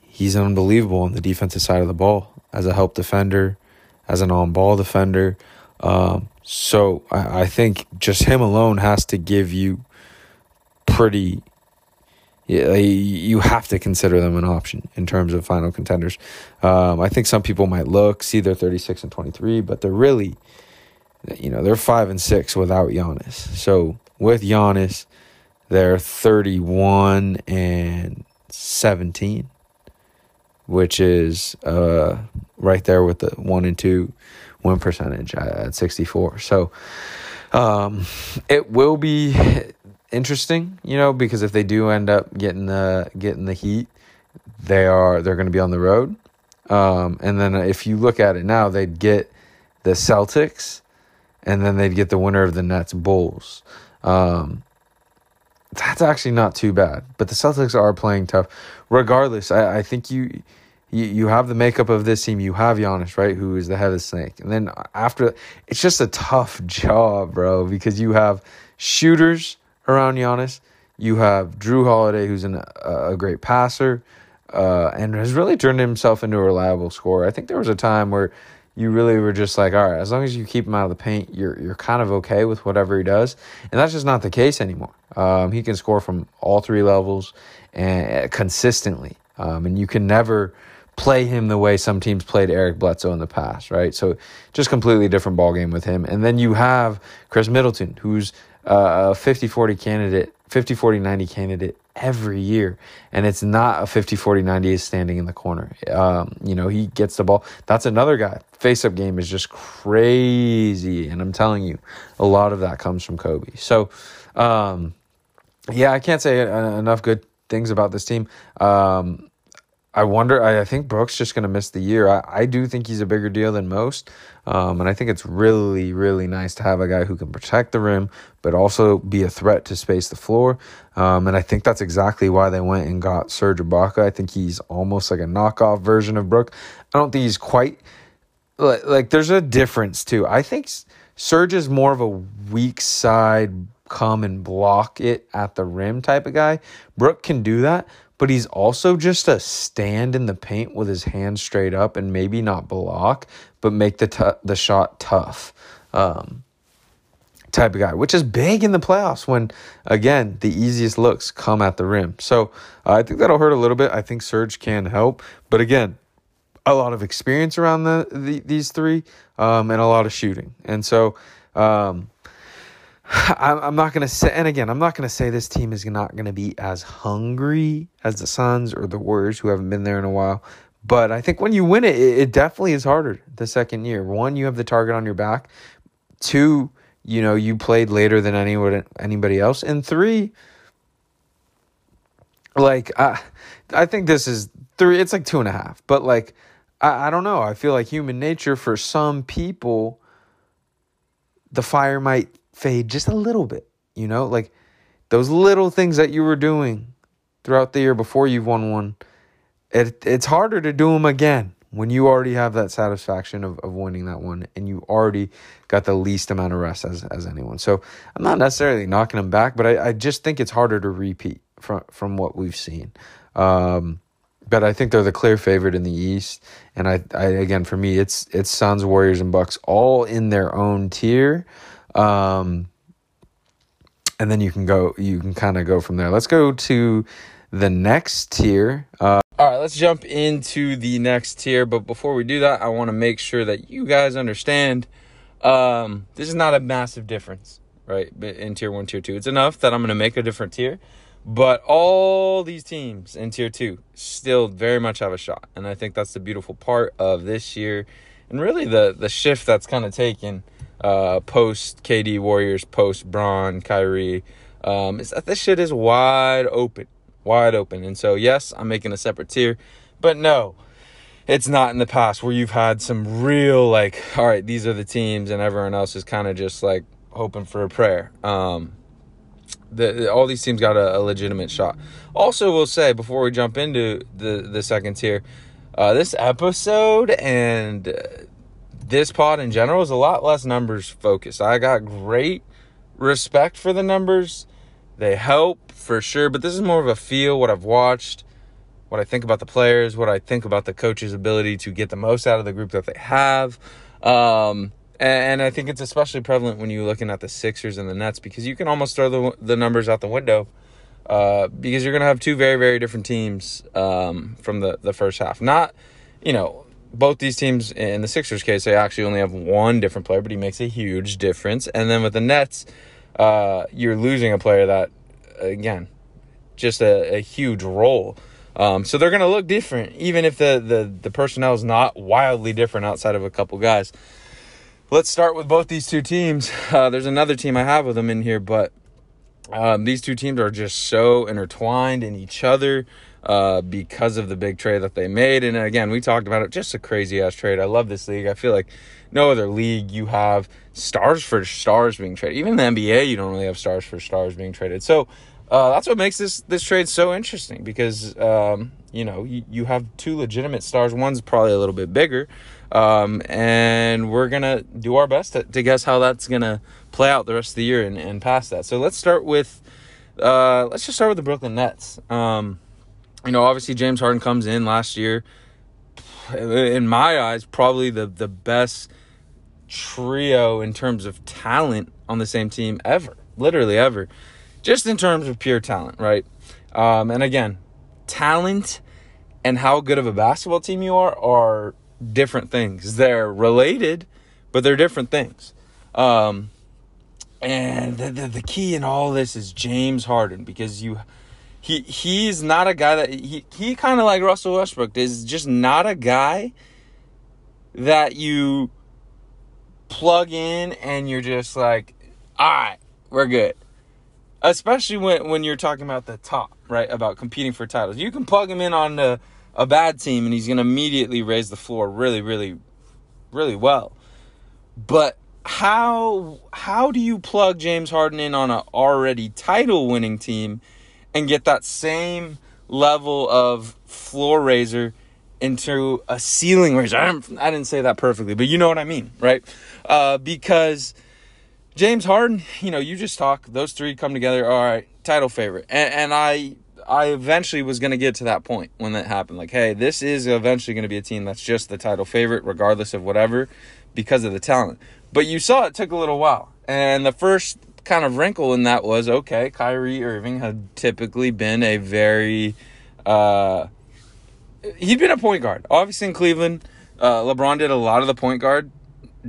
he's unbelievable on the defensive side of the ball as a help defender, as an on ball defender. Um, so I, I think just him alone has to give you pretty you have to consider them an option in terms of final contenders. Um, I think some people might look, see they're 36 and 23, but they're really, you know, they're 5 and 6 without Giannis. So with Giannis, they're 31 and 17, which is uh, right there with the 1 and 2 win percentage at 64. So um, it will be interesting, you know, because if they do end up getting the getting the heat, they are they're going to be on the road. Um, and then if you look at it now, they'd get the Celtics, and then they'd get the winner of the Nets Bulls. Um, that's actually not too bad. But the Celtics are playing tough. Regardless, I, I think you, you you have the makeup of this team. You have Giannis, right, who is the head of the snake. And then after, it's just a tough job, bro, because you have shooters around Giannis. You have Jrue Holiday, who's an, a great passer uh, and has really turned himself into a reliable scorer. I think there was a time where you really were just like, all right, as long as you keep him out of the paint, you're you're kind of okay with whatever he does, and that's just not the case anymore. Um, he can score from all three levels and consistently, um, and you can never play him the way some teams played Eric Bledsoe in the past, right? So just completely different ball game with him. And then you have Khris Middleton, who's a 50 40 candidate, 50 40 90 candidate every year. And it's not a 50 40 90 is standing in the corner. Um, you know, he gets the ball. That's another guy. Face up game is just crazy. And I'm telling you, a lot of that comes from Kobe. So, um, yeah, I can't say enough good things about this team. Um, I wonder. I, I think Brooks just going to miss the year. I, I do think he's a bigger deal than most, um, and I think it's really, really nice to have a guy who can protect the rim, but also be a threat to space the floor. Um, and I think that's exactly why they went and got Serge Ibaka. I think he's almost like a knockoff version of Brook. I don't think he's quite like, like there's a difference too. I think Serge is more of a weak side come and block it at the rim type of guy. Brook can do that, but he's also just a stand in the paint with his hands straight up and maybe not block, but make the t- the shot tough. Um, type of guy, which is big in the playoffs when, again, the easiest looks come at the rim. So uh, I think that'll hurt a little bit. I think Serge can help, but again, a lot of experience around the, the these three, um, and a lot of shooting, and so. Um, I'm not going to say, and again, I'm not going to say this team is not going to be as hungry as the Suns or the Warriors, who haven't been there in a while. But I think when you win it, it definitely is harder the second year. One, you have the target on your back. Two, you know, you played later than anyone, anybody else. And three, like, I, I think this is three, it's like two and a half. But like, I, I don't know. I feel like human nature for some people, the fire might fade just a little bit, you know, like those little things that you were doing throughout the year before you've won one. It, it's harder to do them again when you already have that satisfaction of, of winning that one and you already got the least amount of rest as, as anyone. So I'm not necessarily knocking them back, but I, I just think it's harder to repeat from, from what we've seen. Um, but I think they're the clear favorite in the East. And I, I again for me, it's it's Suns, Warriors, and Bucks all in their own tier. Um, and then you can go, you can kind of go from there. Let's go to the next tier. Uh, all right, let's jump into the next tier. But before we do that, I want to make sure that you guys understand um, this is not a massive difference, right? In tier one, tier two. It's enough that I'm going to make a different tier. But all these teams in tier two still very much have a shot. And I think that's the beautiful part of this year and really the, the shift that's kind of taken uh, post KD Warriors, post Bron, Kyrie, um, is that this shit is wide open, wide open. And so, yes, I'm making a separate tier, but no, it's not in the past where you've had some real like, all right, these are the teams, and everyone else is kind of just like hoping for a prayer. Um, the, all these teams got a, a, legitimate shot. Also, we'll say before we jump into the the second tier, uh, this episode and uh, this pod in general is a lot less numbers focused. I got great respect for the numbers; they help for sure. But this is more of a feel, what I've watched, what I think about the players, what I think about the coach's ability to get the most out of the group that they have. Um, and I think it's especially prevalent when you're looking at the Sixers and the Nets because you can almost throw the, the numbers out the window uh, because you're going to have two very, very different teams um, from the, the first half. Not, you know, both these teams, in the Sixers case, they actually only have one different player, but he makes a huge difference. And then with the Nets, uh, you're losing a player that, again, just a, a huge role. Um, so they're going to look different, even if the, the, the personnel is not wildly different outside of a couple guys let's start with both these two teams. Uh, there's another team I have with them in here, but um, these two teams are just so intertwined in each other uh, because of the big trade that they made. And again, we talked about it, just a crazy ass trade. I love this league. I feel like no other league you have stars for stars being traded. Even the NBA, you don't really have stars for stars being traded. So uh, that's what makes this this trade so interesting because um, you know you, you have two legitimate stars. One's probably a little bit bigger. Um, and we're to do our best to, to, guess how that's to play out the rest of the year and, and past that. So let's start with, uh, let's just start with the Brooklyn Nets. Um, you know, obviously James Harden comes in last year. In my eyes, probably the, the best trio in terms of talent on the same team ever. Literally ever. Just in terms of pure talent, right? Um, and again, talent and how good of a basketball team you are are different things. They're related, but they're different things. Um, and the, the, the key in all this is James Harden because you he he's not a guy that he he kind of like Russell Westbrook is just not a guy that you plug in and you're just like, all right, we're good. Especially when when you're talking about the top, right? About competing for titles, you can plug him in on the a bad team and he's to immediately raise the floor really, really, really well. But how how do you plug James Harden in on an already title winning team and get that same level of floor raiser into a ceiling raiser? I didn't, I didn't say that perfectly, but you know what I mean, right? Uh, because James Harden, you know, you just talk, those three come together, all right, title favorite. And, and I I eventually was going to get to that point when that happened. Like, hey, this is eventually going to be a team that's just the title favorite, regardless of whatever, because of the talent. But you saw it took a little while. And the first kind of wrinkle in that was okay, Kyrie Irving had typically been a very, uh, he'd been a point guard. Obviously in Cleveland, uh, LeBron did a lot of the point guard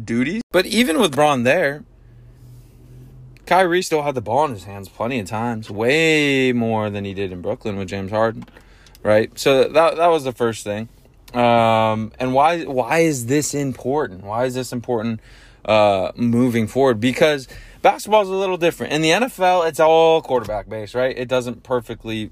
duties. But even with Bron there, Kyrie still had the ball in his hands plenty of times, way more than he did in Brooklyn with James Harden, right? So that that was the first thing. Um, and why why is this important? Why is this important uh, moving forward? Because basketball is a little different. In the NFL, it's all quarterback based, right? It doesn't perfectly.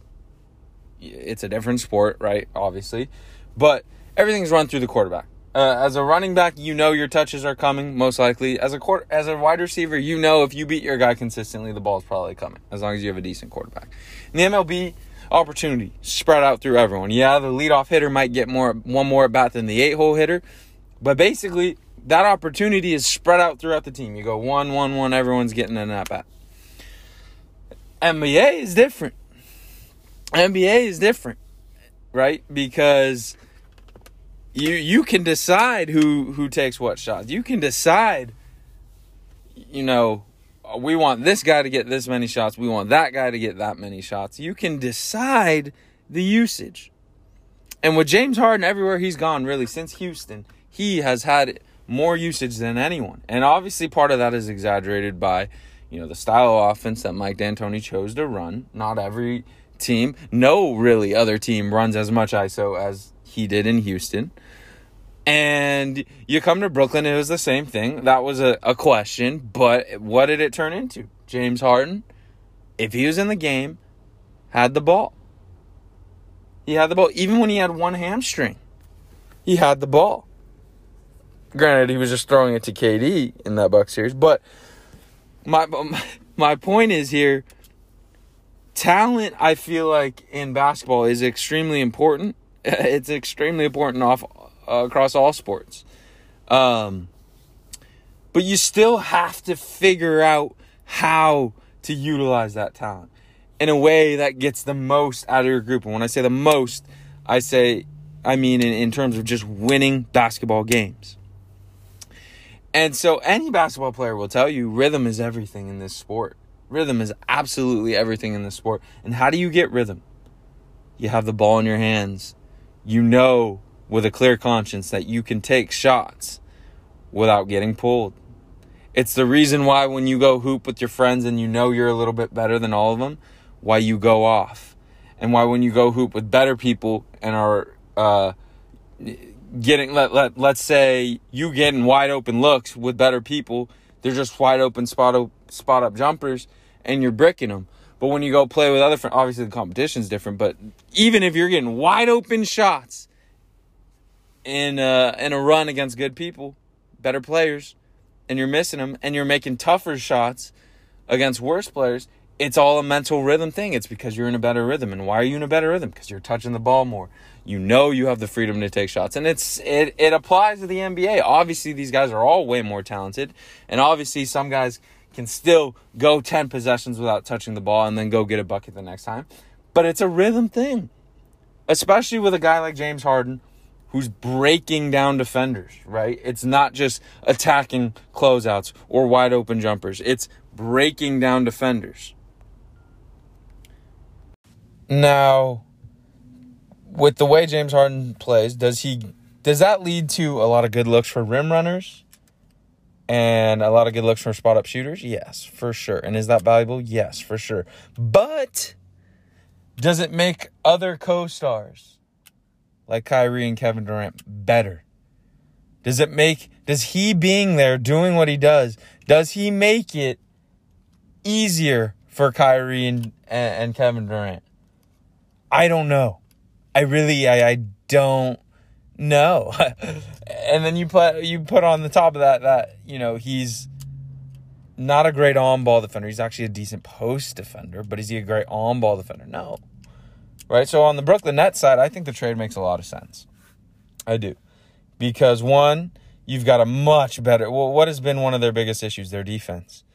It's a different sport, right? Obviously, but everything's run through the quarterback. Uh, as a running back, you know your touches are coming most likely. As a court, as a wide receiver, you know if you beat your guy consistently, the ball's probably coming. As long as you have a decent quarterback. In the MLB, opportunity spread out through everyone. Yeah, the leadoff hitter might get more one more at bat than the eight hole hitter, but basically that opportunity is spread out throughout the team. You go one, one, one. Everyone's getting an at bat. NBA is different. NBA is different, right? Because you you can decide who who takes what shots. You can decide you know we want this guy to get this many shots. We want that guy to get that many shots. You can decide the usage. And with James Harden everywhere he's gone really since Houston, he has had more usage than anyone. And obviously part of that is exaggerated by, you know, the style of offense that Mike D'Antoni chose to run. Not every team, no really other team runs as much ISO as he did in Houston. And you come to Brooklyn, it was the same thing. That was a, a question, but what did it turn into? James Harden, if he was in the game, had the ball. He had the ball. Even when he had one hamstring, he had the ball. Granted, he was just throwing it to KD in that Buck series, but my my point is here talent I feel like in basketball is extremely important. It's extremely important off uh, across all sports. Um, but you still have to figure out how to utilize that talent in a way that gets the most out of your group. And when I say the most, I say I mean in, in terms of just winning basketball games. And so any basketball player will tell you rhythm is everything in this sport. Rhythm is absolutely everything in this sport. And how do you get rhythm? You have the ball in your hands. You know with a clear conscience that you can take shots without getting pulled. It's the reason why when you go hoop with your friends and you know you're a little bit better than all of them, why you go off. And why when you go hoop with better people and are uh, getting let let let's say you getting wide open looks with better people, they're just wide open spot up, spot up jumpers and you're bricking them. But when you go play with other obviously the competition's different. But even if you're getting wide open shots in a, in a run against good people, better players, and you're missing them, and you're making tougher shots against worse players, it's all a mental rhythm thing. It's because you're in a better rhythm. And why are you in a better rhythm? Because you're touching the ball more. You know you have the freedom to take shots. And it's it it applies to the NBA. Obviously these guys are all way more talented. And obviously some guys can still go 10 possessions without touching the ball and then go get a bucket the next time. But it's a rhythm thing. Especially with a guy like James Harden who's breaking down defenders, right? It's not just attacking closeouts or wide open jumpers. It's breaking down defenders. Now, with the way James Harden plays, does he does that lead to a lot of good looks for rim runners and a lot of good looks for spot up shooters? Yes, for sure. And is that valuable? Yes, for sure. But does it make other co-stars like Kyrie and Kevin Durant better? Does it make does he being there doing what he does, does he make it easier for Kyrie and, and Kevin Durant? I don't know. I really, I, I don't know. and then you put you put on the top of that that you know he's not a great on ball defender. He's actually a decent post defender, but is he a great on ball defender? No. Right. So on the Brooklyn Nets side, I think the trade makes a lot of sense. I do, because one, you've got a much better. Well, what has been one of their biggest issues? Their defense.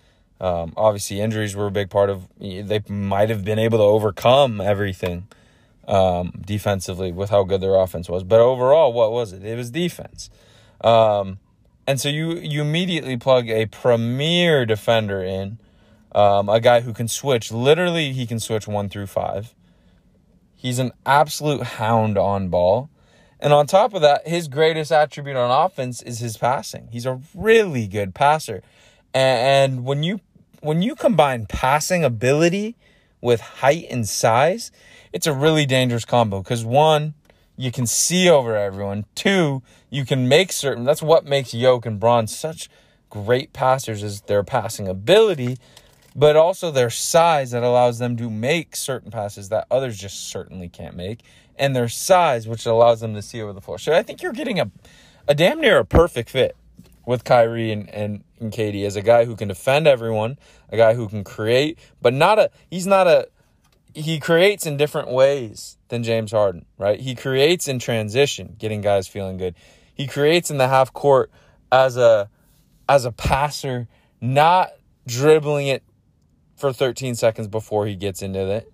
Um, obviously, injuries were a big part of. They might have been able to overcome everything um, defensively with how good their offense was. But overall, what was it? It was defense. Um, and so you you immediately plug a premier defender in, um, a guy who can switch. Literally, he can switch one through five. He's an absolute hound on ball. And on top of that, his greatest attribute on offense is his passing. He's a really good passer. And when you when you combine passing ability with height and size, it's a really dangerous combo because one, you can see over everyone. Two, you can make certain. That's what makes Yoke and Bron such great passers is their passing ability, but also their size that allows them to make certain passes that others just certainly can't make, and their size which allows them to see over the floor. So I think you're getting a, a damn near a perfect fit with Kyrie and, and, and KD as a guy who can defend everyone, a guy who can create, but not a he's not a he creates in different ways than James Harden, right? He creates in transition, getting guys feeling good. He creates in the half court as a as a passer, not dribbling it for 13 seconds before he gets into it,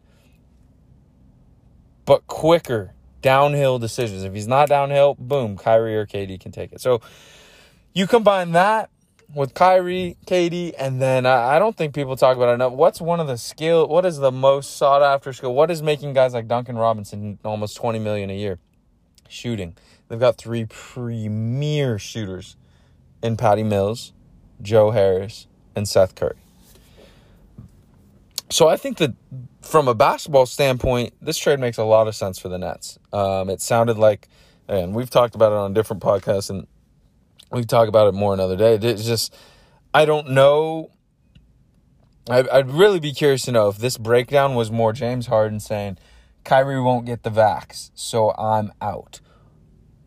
but quicker downhill decisions. If he's not downhill, boom, Kyrie or KD can take it. So you combine that with Kyrie, KD, and then I, I don't think people talk about it enough. What's one of the skill? What is the most sought after skill? What is making guys like Duncan Robinson almost twenty million a year? Shooting. They've got three premier shooters in Patty Mills, Joe Harris, and Seth Curry. So I think that from a basketball standpoint, this trade makes a lot of sense for the Nets. Um, it sounded like, and we've talked about it on different podcasts, and we can talk about it more another day. It's just, I don't know. I, I'd really be curious to know if this breakdown was more James Harden saying, Kyrie won't get the vax, so I'm out.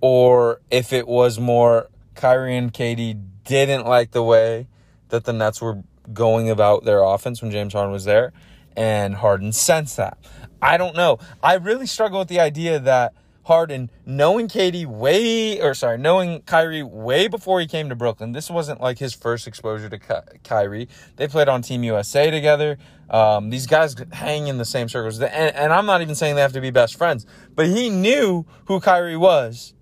Or if it was more Kyrie and KD didn't like the way that the Nets were going about their offense when James Harden was there. And Harden sensed that. I don't know. I really struggle with the idea that Harden, knowing KD way, or sorry, knowing Kyrie way before he came to Brooklyn, this wasn't like his first exposure to Ky- Kyrie. They played on Team USA together. Um, these guys hang in the same circles. And, and I'm not even saying they have to be best friends, but he knew who Kyrie was.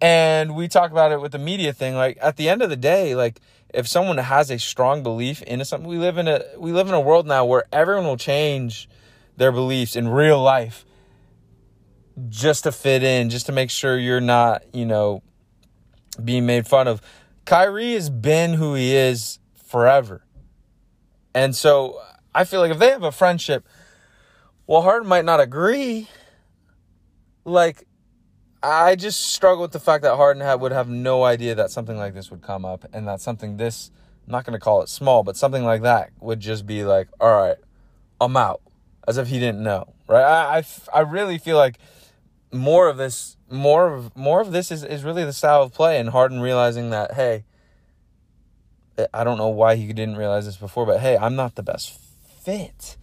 And we talk about it with the media thing. Like at the end of the day, like if someone has a strong belief into something, we live in a we live in a world now where everyone will change their beliefs in real life just to fit in, just to make sure you're not, you know, being made fun of. Kyrie has been who he is forever. And so I feel like if they have a friendship, well, Harden might not agree. Like, I just struggle with the fact that Harden had, would have no idea that something like this would come up and that something this, I'm not going to call it small, but something like that would just be like, all right, I'm out. As if he didn't know, right? I, I, I really feel like more of this more of more of this is, is really the style of play and Harden realizing that hey I don't know why he didn't realize this before but hey I'm not the best fit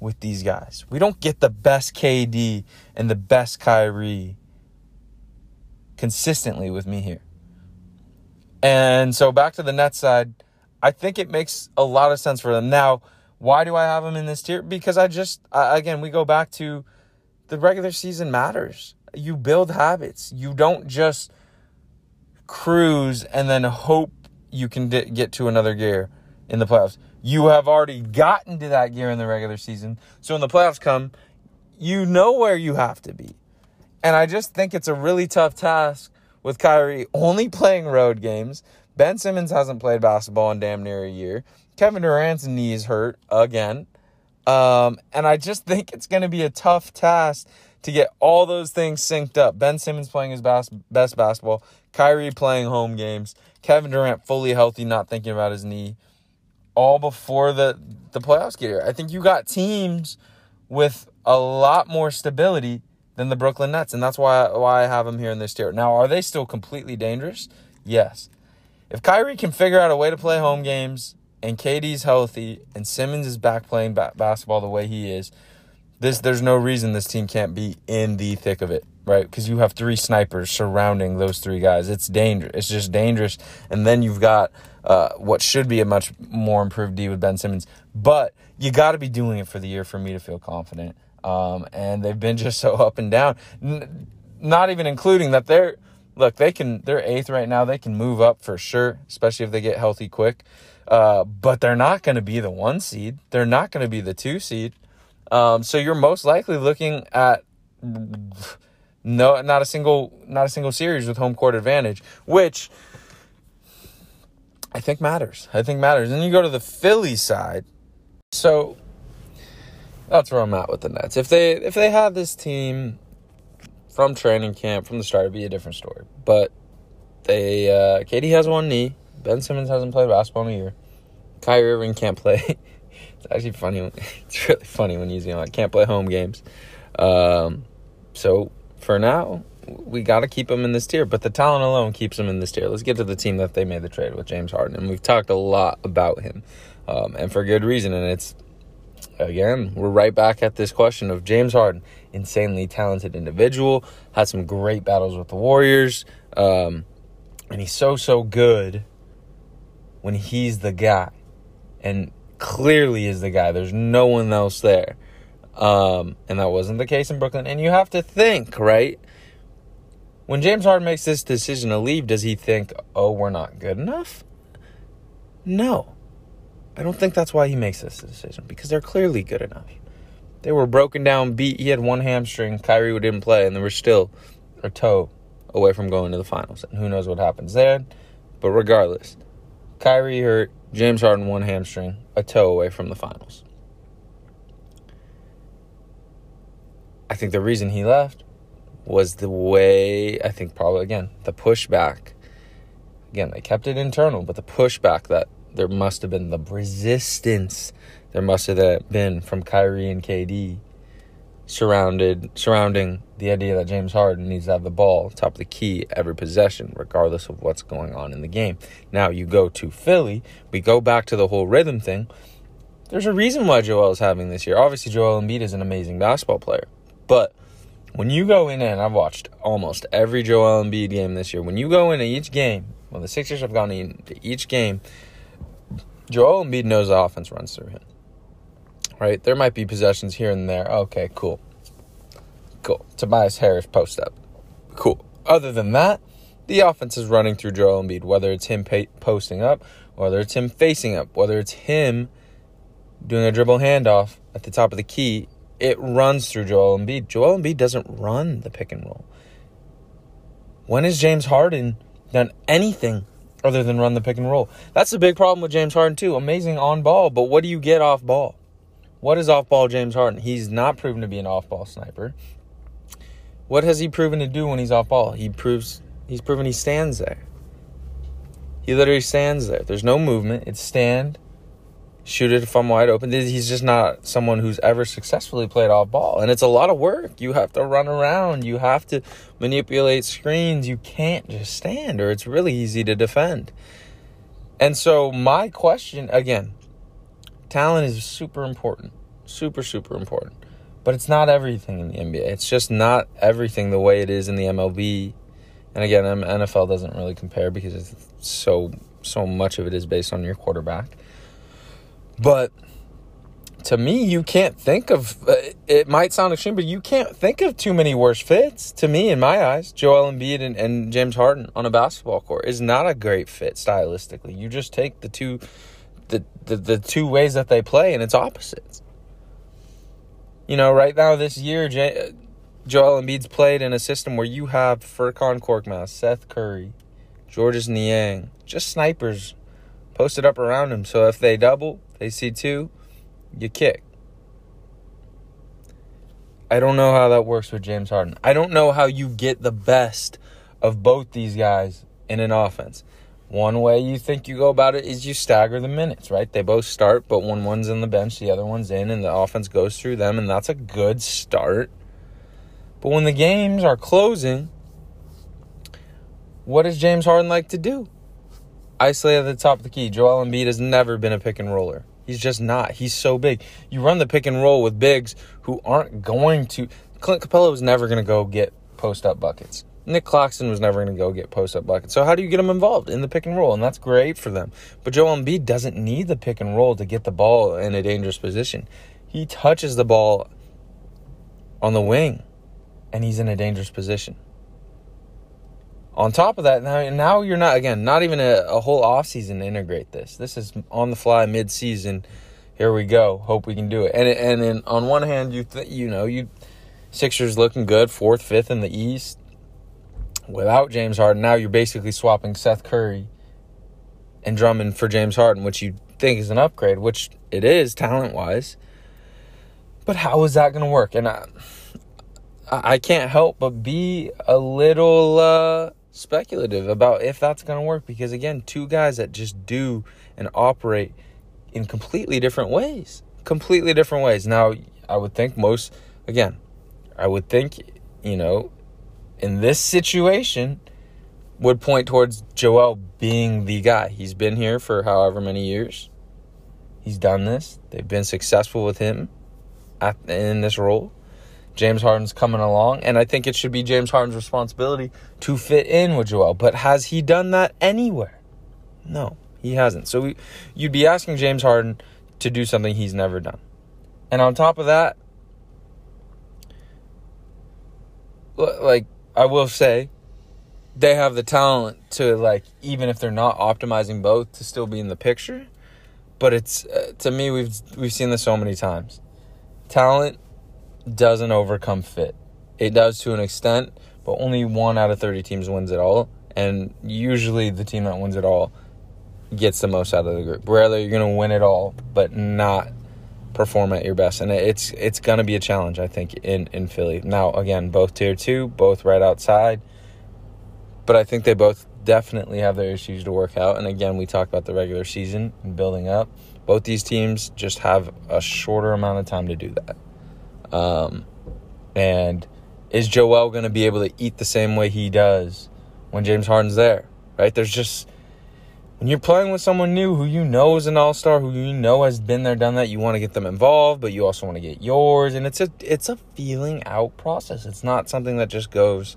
with these guys. We don't get the best KD and the best Kyrie consistently with me here. And so back to the Nets side, I think it makes a lot of sense for them. Now, why do I have them in this tier? Because I just again, we go back to the regular season matters. You build habits. You don't just cruise and then hope you can d- get to another gear in the playoffs. You have already gotten to that gear in the regular season. So when the playoffs come, you know where you have to be. And I just think it's a really tough task with Kyrie only playing road games. Ben Simmons hasn't played basketball in damn near a year. Kevin Durant's knee is hurt again. Um, and I just think it's going to be a tough task to get all those things synced up. Ben Simmons playing his best, best basketball, Kyrie playing home games, Kevin Durant fully healthy, not thinking about his knee, all before the, the playoffs get here. I think you got teams with a lot more stability than the Brooklyn Nets, and that's why, why I have them here in this tier. Now, are they still completely dangerous? Yes. If Kyrie can figure out a way to play home games and KD's healthy and Simmons is back playing ba- basketball the way he is, this there's no reason this team can't be in the thick of it, right? Because you have three snipers surrounding those three guys. It's dangerous. It's just dangerous. And then you've got uh, what should be a much more improved D with Ben Simmons, but you got to be doing it for the year for me to feel confident. Um, and they've been just so up and down. N- not even including that they're look they can they're eighth right now. They can move up for sure, especially if they get healthy quick. Uh, but they're not going to be the one seed. They're not going to be the two seed. Um, so you're most likely looking at no, not a single, not a single series with home court advantage, which I think matters. I think matters. And you go to the Philly side. So that's where I'm at with the Nets. If they if they have this team from training camp from the start, it'd be a different story. But they uh, KD has one knee. Ben Simmons hasn't played basketball in a year. Kyrie Irving can't play. it's actually funny. It's really funny when him. I can't play home games. Um, so for now, we got to keep him in this tier. But the talent alone keeps him in this tier. Let's get to the team that they made the trade with James Harden, and we've talked a lot about him, um, and for good reason. And it's again, we're right back at this question of James Harden, insanely talented individual, had some great battles with the Warriors, um, and he's so so good when he's the guy, and clearly is the guy. There's no one else there. Um, and that wasn't the case in Brooklyn. And you have to think, right? When James Harden makes this decision to leave, does he think, oh, we're not good enough? No. I don't think that's why he makes this decision because they're clearly good enough. They were broken down, beat. He had one hamstring. Kyrie didn't play, and they were still a toe away from going to the finals. And who knows what happens there. But regardless, Kyrie hurt, James Harden one hamstring, a toe away from the finals. I think the reason he left was the way, I think probably again, the pushback. Again, they kept it internal, but the pushback that there must have been, the resistance there must have been from Kyrie and KD surrounded surrounding the idea that James Harden needs to have the ball top of the key every possession, regardless of what's going on in the game. Now you go to Philly, we go back to the whole rhythm thing. There's a reason why Joel is having this year. Obviously, Joel Embiid is an amazing basketball player. But when you go in and I've watched almost every Joel Embiid game this year, when you go into each game, well, the Sixers have gone into each game, Joel Embiid knows the offense runs through him. Right? There might be possessions here and there. Okay, cool. Cool. Tobias Harris post up. Cool. Other than that, the offense is running through Joel Embiid, whether it's him posting up, whether it's him facing up, whether it's him doing a dribble handoff at the top of the key, it runs through Joel Embiid. Joel Embiid doesn't run the pick and roll. When has James Harden done anything other than run the pick and roll? That's the big problem with James Harden, too. Amazing on ball, but what do you get off ball? What is off ball James Harden? He's not proven to be an off ball sniper. What has he proven to do when he's off ball? He proves he's proven he stands there. He literally stands there. There's no movement. It's stand, shoot it if I'm wide open. He's just not someone who's ever successfully played off ball. And it's a lot of work. You have to run around, you have to manipulate screens. You can't just stand, or it's really easy to defend. And so, my question again talent is super important. Super, super important. But it's not everything in the NBA. It's just not everything the way it is in the MLB. And again, NFL doesn't really compare because it's so so much of it is based on your quarterback. But to me, you can't think of uh, it might sound extreme, but you can't think of too many worse fits. To me, in my eyes, Joel Embiid and, and James Harden on a basketball court is not a great fit stylistically. You just take the two the, the, the two ways that they play, and it's opposites. You know, right now this year, J- Joel Embiid's played in a system where you have Furkan Korkmaz, Seth Curry, Georges Niang, just snipers posted up around him. So if they double, they see two, you kick. I don't know how that works with James Harden. I don't know how you get the best of both these guys in an offense. One way you think you go about it is you stagger the minutes, right? They both start, but when one's in the bench, the other one's in, and the offense goes through them, and that's a good start. But when the games are closing, what does James Harden like to do? Isolate at the top of the key. Joel Embiid has never been a pick and roller. He's just not. He's so big. You run the pick and roll with bigs who aren't going to. Clint Capela was never going to go get post up buckets. Nic Claxton was never going to go get post up buckets. So how do you get them involved in the pick and roll? And that's great for them. But Joel Embiid doesn't need the pick and roll to get the ball in a dangerous position. He touches the ball on the wing, and he's in a dangerous position. On top of that, now now you're not again not even a, a whole offseason to integrate this. This is on the fly mid season. Here we go. Hope we can do it. And and then on one hand, you th- you know you Sixers looking good, fourth, fifth in the East without James Harden, now you're basically swapping Seth Curry and Drummond for James Harden, which you think is an upgrade, which it is talent wise. But how is that going to work? And I, I can't help but be a little uh, speculative about if that's going to work because, again, two guys that just do and operate in completely different ways. Completely different ways. Now, I would think most, again, I would think, you know, in this situation would point towards Joel being the guy. He's been here for however many years. He's done this. They've been successful with him at, in this role. James Harden's coming along, and I think it should be James Harden's responsibility to fit in with Joel. But has he done that anywhere? No, he hasn't. So we, you'd be asking James Harden to do something he's never done. And on top of that, like I will say they have the talent to like even if they're not optimizing both to still be in the picture. But it's uh, to me we've we've seen this so many times. Talent doesn't overcome fit. It does to an extent, but only one out of 30 teams wins it all. And usually the team that wins it all gets the most out of the group. Rarely you're going to win it all, but not perform at your best. And it's it's going to be a challenge, I think, in, in Philly. Now, again, both tier two, both right outside. But I think they both definitely have their issues to work out. And again, we talk about the regular season and building up. Both these teams just have a shorter amount of time to do that. Um, and is Joel going to be able to eat the same way he does when James Harden's there? Right? There's just when you're playing with someone new who you know is an all-star, who you know has been there, done that, you want to get them involved, but you also want to get yours, and it's a it's a feeling out process. It's not something that just goes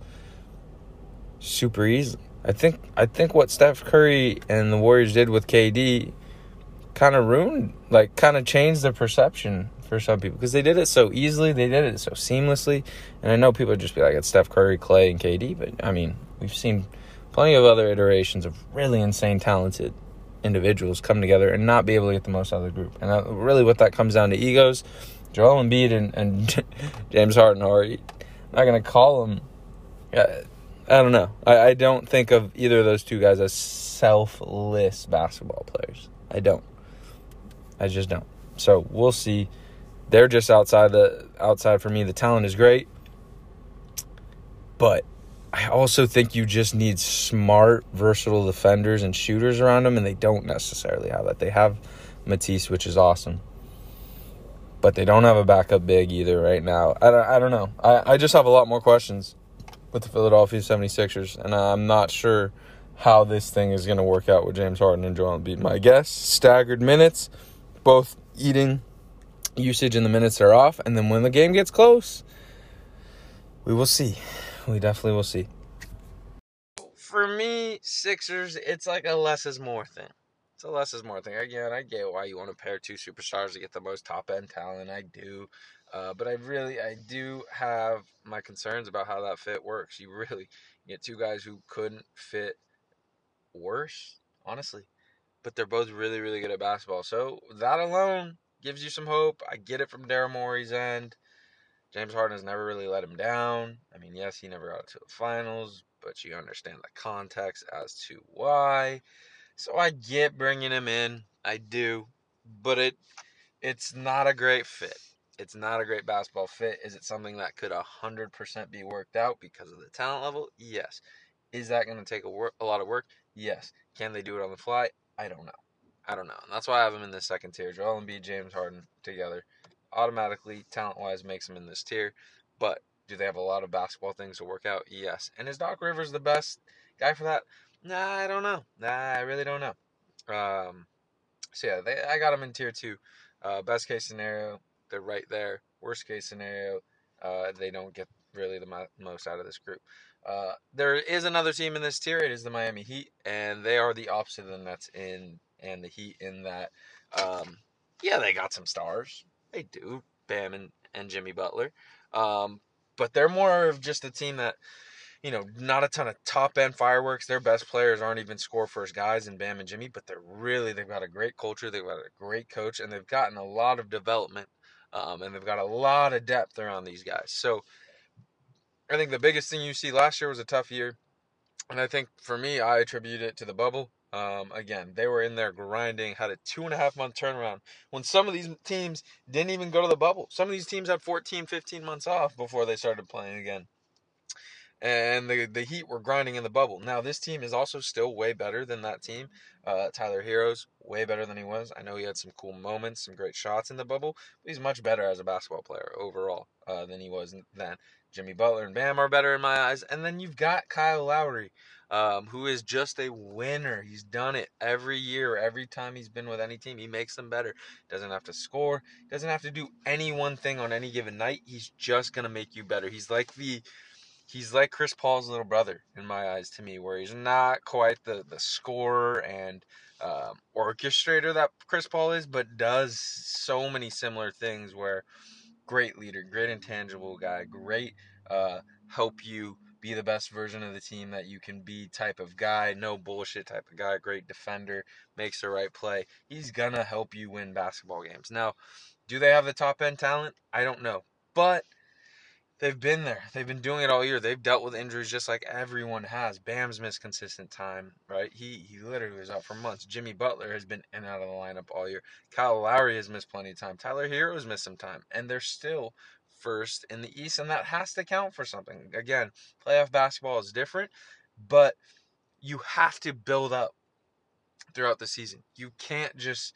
super easily. I think I think what Steph Curry and the Warriors did with KD kind of ruined, like, kind of changed the perception for some people because they did it so easily, they did it so seamlessly, and I know people just be like, it's Steph Curry, Klay, and KD, but I mean, we've seen plenty of other iterations of really insane, talented individuals come together and not be able to get the most out of the group. And that, really, what that comes down to egos. Joel Embiid and, and James Harden are I'm not going to call them. Uh, I don't know. I, I don't think of either of those two guys as selfless basketball players. I don't. I just don't. So we'll see. They're just outside the outside for me. The talent is great, but I also think you just need smart, versatile defenders and shooters around them, and they don't necessarily have that. They have Matisse, which is awesome, but they don't have a backup big either right now. I don't, I don't know. I, I just have a lot more questions with the Philadelphia 76ers, and I'm not sure how this thing is going to work out with James Harden and Joel Embiid. My guess, staggered minutes, both eating usage and the minutes are off, and then when the game gets close, we will see we definitely will see. For me, Sixers, it's like a less is more thing. It's a less is more thing. Again, I get why you want to pair two superstars to get the most top end talent. I do. Uh, but I really, I do have my concerns about how that fit works. You really get two guys who couldn't fit worse, honestly. But they're both really, really good at basketball. So that alone gives you some hope. I get it from Daryl Morey's end. James Harden has never really let him down. I mean, yes, he never got to the finals, but you understand the context as to why. So I get bringing him in. I do, but it it's not a great fit. It's not a great basketball fit. Is it something that could 100% be worked out because of the talent level? Yes. Is that going to take a, work, a lot of work? Yes. Can they do it on the fly? I don't know. I don't know. And that's why I have him in the second tier. Joel Embiid, James Harden together automatically, talent wise, makes him in this tier. But do they have a lot of basketball things to work out? Yes. And is Doc Rivers the best guy for that? Nah, I don't know. Nah, I really don't know. Um, so yeah, they, I got them in tier two. Uh, best case scenario, they're right there. Worst case scenario, uh, they don't get really the mo- most out of this group. Uh, there is another team in this tier. It is the Miami Heat, and they are the opposite of the Nets in and the Heat in that, um, yeah, they got some stars. They do, Bam and, and Jimmy Butler. Um, but they're more of just a team that, you know, not a ton of top end fireworks. Their best players aren't even score first guys in Bam and Jimmy, but they're really, they've got a great culture. They've got a great coach, and they've gotten a lot of development. Um, and they've got a lot of depth around these guys. So I think the biggest thing you see last year was a tough year. And I think for me, I attribute it to the bubble. Um, again, they were in there grinding, had a two and a half month turnaround. When some of these teams didn't even go to the bubble, some of these teams had 14, 15 months off before they started playing again. And the the Heat were grinding in the bubble. Now this team is also still way better than that team. Uh, Tyler Herro's way better than he was. I know he had some cool moments, some great shots in the bubble, but he's much better as a basketball player overall uh, than he was then. Jimmy Butler and Bam are better in my eyes, and then you've got Kyle Lowry, um, who is just a winner. He's done it every year, every time he's been with any team. He makes them better. Doesn't have to score. Doesn't have to do any one thing on any given night. He's just gonna make you better. He's like the he's like Chris Paul's little brother in my eyes to me, where he's not quite the the scorer and um, orchestrator that Chris Paul is, but does so many similar things. Where great leader, great intangible guy, great uh, help you be the best version of the team that you can be type of guy, no bullshit type of guy, great defender, makes the right play. He's gonna help you win basketball games. Now, do they have the top end talent? I don't know. But they've been there. They've been doing it all year. They've dealt with injuries just like everyone has. Bam's missed consistent time, right? He he literally was out for months. Jimmy Butler has been in and out of the lineup all year. Kyle Lowry has missed plenty of time. Tyler Herro's missed some time. And they're still first in the East, and that has to count for something. Again, playoff basketball is different, but you have to build up throughout the season. You can't just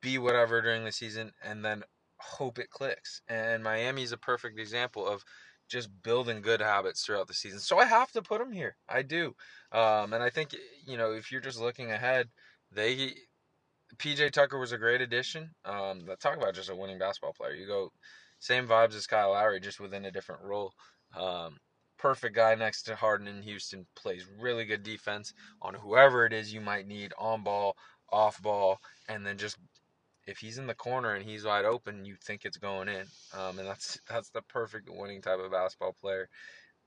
be whatever during the season and then hope it clicks. And Miami is a perfect example of just building good habits throughout the season. So I have to put them here. I do. Um, and I think you know if you're just looking ahead, they PJ Tucker was a great addition. Um, talk about just a winning basketball player. You go same vibes as Kyle Lowry, just within a different role. Um, perfect guy next to Harden in Houston. Plays really good defense on whoever it is you might need on ball, off ball, and then just if he's in the corner and he's wide open, you think it's going in. Um, and that's that's the perfect winning type of basketball player.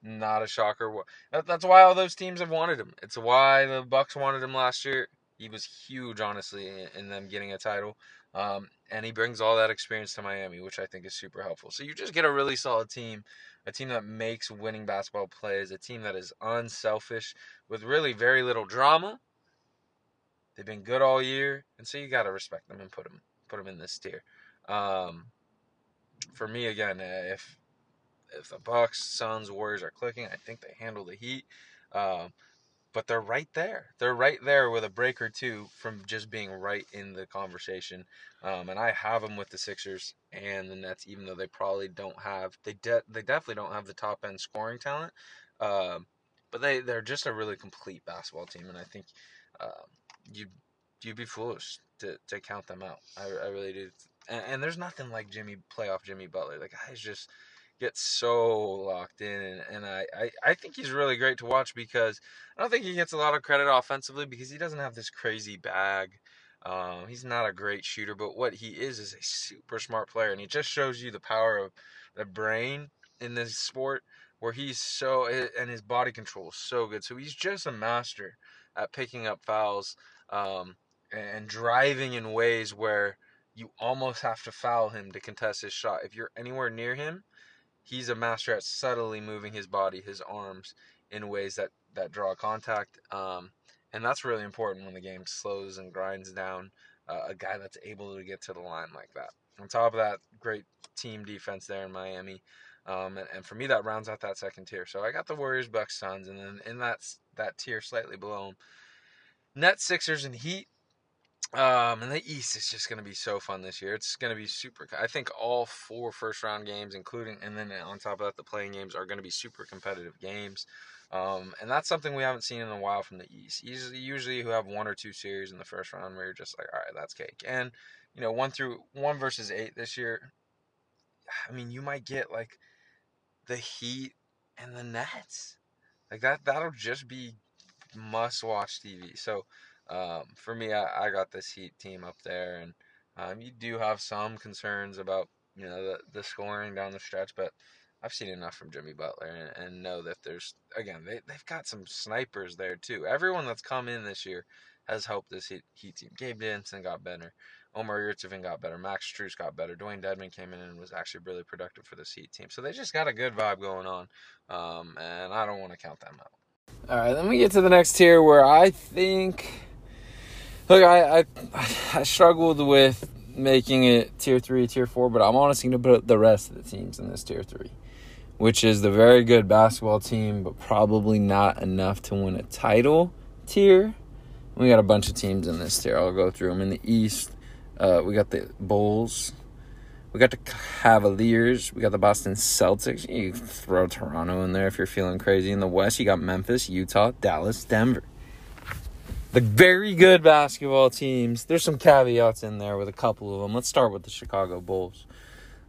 Not a shocker. That's why all those teams have wanted him. It's why the Bucks wanted him last year. He was huge, honestly, in them getting a title. Um, and he brings all that experience to Miami, which I think is super helpful. So you just get a really solid team, a team that makes winning basketball plays, a team that is unselfish with really very little drama. They've been good all year, and so you got to respect them and put them put them in this tier. Um, for me, again, if if the Bucks, Suns, Warriors are clicking, I think they handle the Heat. Um, but they're right there. They're right there with a break or two from just being right in the conversation. Um, and I have them with the Sixers and the Nets, even though they probably don't have they de- they definitely don't have the top end scoring talent. Um, but they they're just a really complete basketball team, and I think um, you you'd be foolish to, to count them out. I, I really do. And, and there's nothing like Jimmy playoff Jimmy Butler. The guy's just gets so locked in and, and I, I, I think he's really great to watch because I don't think he gets a lot of credit offensively because he doesn't have this crazy bag. Um, he's not a great shooter, but what he is is a super smart player and he just shows you the power of the brain in this sport where he's so and his body control is so good. So he's just a master at picking up fouls um, and driving in ways where you almost have to foul him to contest his shot. If you're anywhere near him, he's a master at subtly moving his body, his arms in ways that that draw contact. Um, and that's really important when the game slows and grinds down. Uh, a guy that's able to get to the line like that. On top of that, great team defense there in Miami. Um, and, and, for me, that rounds out that second tier. So I got the Warriors, Bucks, Suns, and then in that that tier slightly below them, Nets, Sixers, and Heat. Um, and the East is just going to be so fun this year. It's going to be super. I think all four first round games, including and then on top of that, the playing games are going to be super competitive games. Um, and that's something we haven't seen in a while from the East. Usually, usually you have one or two series in the first round where you're just like, all right, that's cake. And you know, one through one versus eight this year. I mean, you might get like the Heat and the Nets. Like that. That'll just be must watch TV. So um, for me, I, I got this Heat team up there, and um, you do have some concerns about you know the, the scoring down the stretch, but I've seen enough from Jimmy Butler and, and know that there's again they they've got some snipers there too. Everyone that's come in this year has helped this Heat, heat team. Gabe Vincent got better. Omer Yurtseven got better. Max Strus got better. Dewayne Dedmon came in and was actually really productive for this Heat team. So they just got a good vibe going on, um, and I don't want to count them out. All right, then we get to the next tier where I think Look, I, I I struggled with making it tier three, tier four, but I'm honestly going to put the rest of the teams in this tier three, which is the very good basketball team, but probably not enough to win a title tier. We got a bunch of teams in this tier. I'll go through them. In the East, uh, we got the Bulls. We got the Cavaliers. We got the Boston Celtics. You throw Toronto in there if you're feeling crazy. In the West, you got Memphis, Utah, Dallas, Denver the very good basketball teams. There's some caveats in there with a couple of them. Let's start with the Chicago Bulls.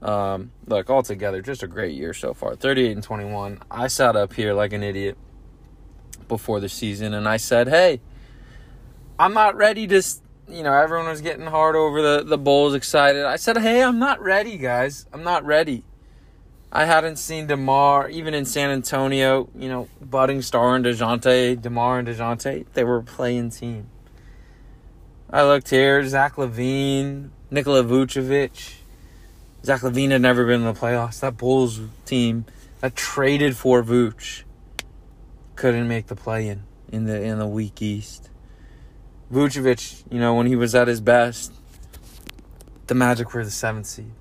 Um, look, altogether, just a great year so far. 38 and 21. I sat up here like an idiot before the season and I said, hey, I'm not ready to, you know, everyone was getting hard over the, the Bulls, excited. I said, hey, I'm not ready, guys. I'm not ready. I hadn't seen DeMar, even in San Antonio, you know, budding star and DeJounte, DeMar and DeJounte, they were playing team. I looked here, Zach LaVine, Nikola Vucevic. Zach LaVine had never been in the playoffs. That Bulls team that traded for Vooch couldn't make the play in in the in the weak East. Vucevic, you know, when he was at his best, the Magic were the seventh seed.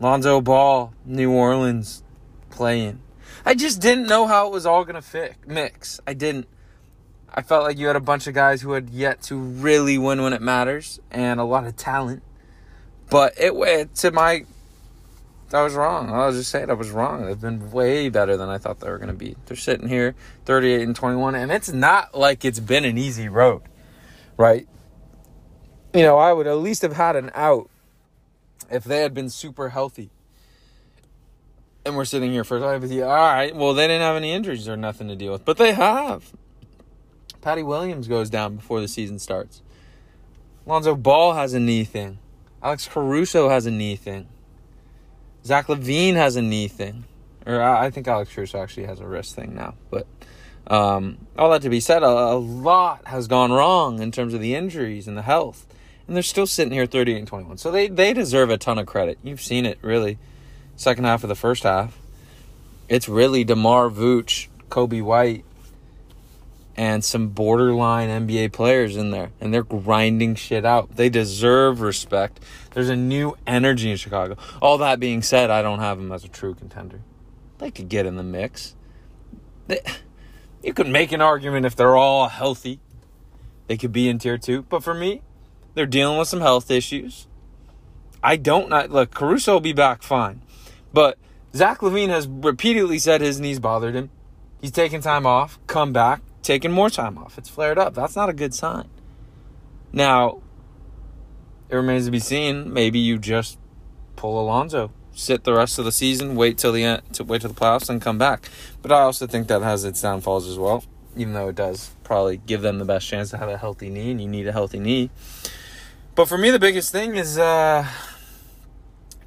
Lonzo Ball, New Orleans, playing. I just didn't know how it was all gonna fit mix. I didn't. I felt like you had a bunch of guys who had yet to really win when it matters and a lot of talent. But it went to my I was wrong. I was just saying. I was wrong. They've been way better than I thought they were going to be. They're sitting here 38 and 21, and it's not like it's been an easy road, right? You know, I would at least have had an out if they had been super healthy. And we're sitting here for. All right, well, they didn't have any injuries or nothing to deal with, but they have. Patty Williams goes down before the season starts. Lonzo Ball has a knee thing. Alex Caruso has a knee thing. Zach LaVine has a knee thing. Or I think Alex Caruso actually has a wrist thing now. But um, all that to be said, a, a, lot has gone wrong in terms of the injuries and the health. And they're still sitting here 38 and 21. So they, they deserve a ton of credit. You've seen it, really. Second half of the first half. It's really DeMar Vooch, Coby White, and some borderline NBA players in there, and they're grinding shit out. They deserve respect. There's a new energy in Chicago. All that being said, I don't have them as a true contender. They could get in the mix. They, you could make an argument if they're all healthy, they could be in tier two. But for me, they're dealing with some health issues. I don't not look. Caruso will be back fine, but Zach LaVine has repeatedly said his knees bothered him. He's taking time off, come back, taking more time off. It's flared up. That's not a good sign. Now, it remains to be seen. Maybe you just pull Alonzo, sit the rest of the season, wait till the end, to wait till the playoffs, and come back. But I also think that has its downfalls as well. Even though it does probably give them the best chance to have a healthy knee, and you need a healthy knee. But for me, the biggest thing is uh,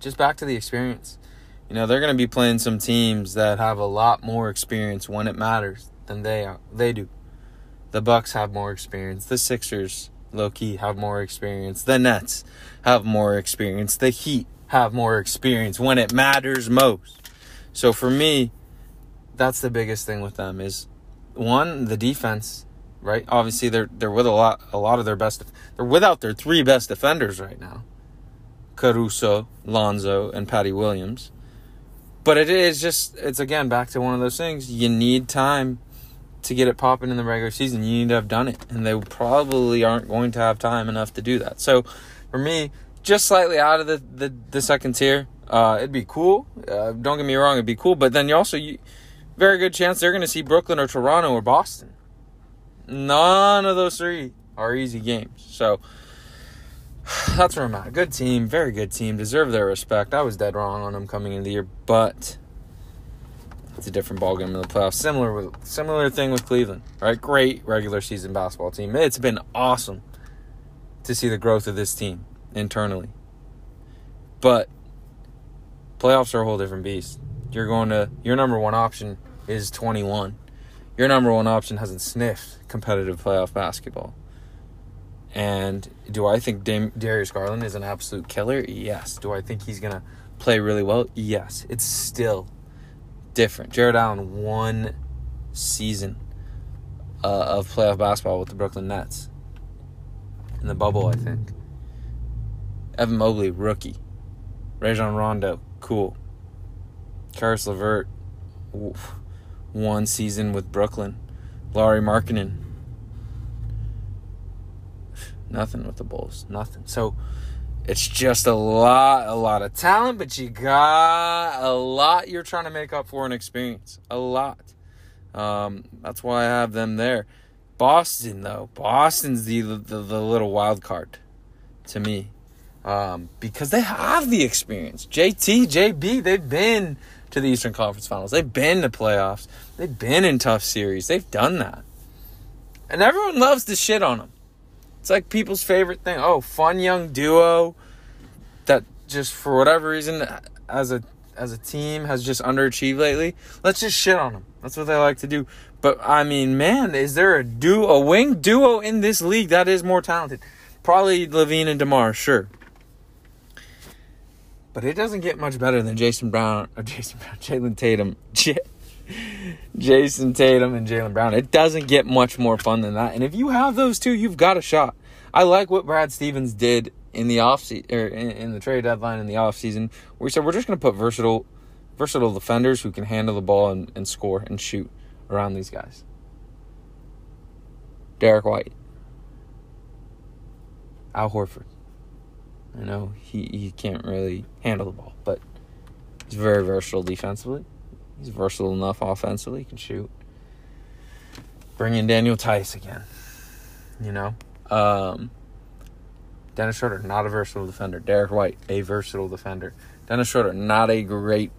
just back to the experience. You know, they're going to be playing some teams that have a lot more experience when it matters than they are. They do. The Bucks have more experience. The Sixers, low key, have more experience. The Nets have more experience. The Heat have more experience when it matters most. So for me, that's the biggest thing with them is one the defense, right? Obviously they're they're with a lot a lot of their best they're without their three best defenders right now. Caruso, Lonzo, and Patty Williams. But it is just it's again back to one of those things. You need time to get it popping in the regular season, you need to have done it. And they probably aren't going to have time enough to do that. So for me, just slightly out of the, the, the second tier, uh, it'd be cool. Uh, don't get me wrong, it'd be cool. But then you also, you, very good chance they're going to see Brooklyn or Toronto or Boston. None of those three are easy games. So that's where I'm at. Good team, very good team, deserve their respect. I was dead wrong on them coming into the year, but it's a different ballgame in the playoffs. Similar with similar thing with Cleveland, right? Great regular season basketball team. It's been awesome to see the growth of this team internally. But playoffs are a whole different beast. You're going to your number one option is 21. Your number one option hasn't sniffed competitive playoff basketball. And do I think Dam- Darius Garland is an absolute killer? Yes. Do I think he's going to play really well? Yes. It's still different. Jarrett Allen one season uh, of playoff basketball with the Brooklyn Nets in the bubble, I think. Evan Mobley, rookie. Rajon Rondo, cool. Caris LeVert, oof, one season with Brooklyn. Lauri Markkanen, nothing with the Bulls, nothing. So it's just a lot, a lot of talent, but you got a lot you're trying to make up for an experience. A lot. Um, that's why I have them there. Boston, though, Boston's the the, the little wild card to me um, because they have the experience. JT, JB, they've been to the Eastern Conference Finals. They've been to playoffs. They've been in tough series. They've done that, and everyone loves to shit on them. It's like people's favorite thing. Oh, fun young duo that just for whatever reason as a as a team has just underachieved lately. Let's just shit on them. That's what they like to do. But I mean, man, is there a duo, a wing duo in this league that is more talented? Probably LaVine and Demar, sure. But it doesn't get much better than Jason Brown or Jason Brown, Jalen Tatum, J- Jayson Tatum and Jaylen Brown. It doesn't get much more fun than that. And if you have those two, you've got a shot. I like what Brad Stevens did in the off se- or in, in the trade deadline in the off season, where he said we're just going to put versatile, versatile defenders who can handle the ball and, and score and shoot around these guys. Derrick White, Al Horford. I know he, he can't really handle the ball, but He's very versatile defensively. He's versatile enough offensively. He can shoot. Bring in Daniel Theis again. You know? Um, Dennis Schroeder, not a versatile defender. Derrick White, a versatile defender. Dennis Schroeder, not a great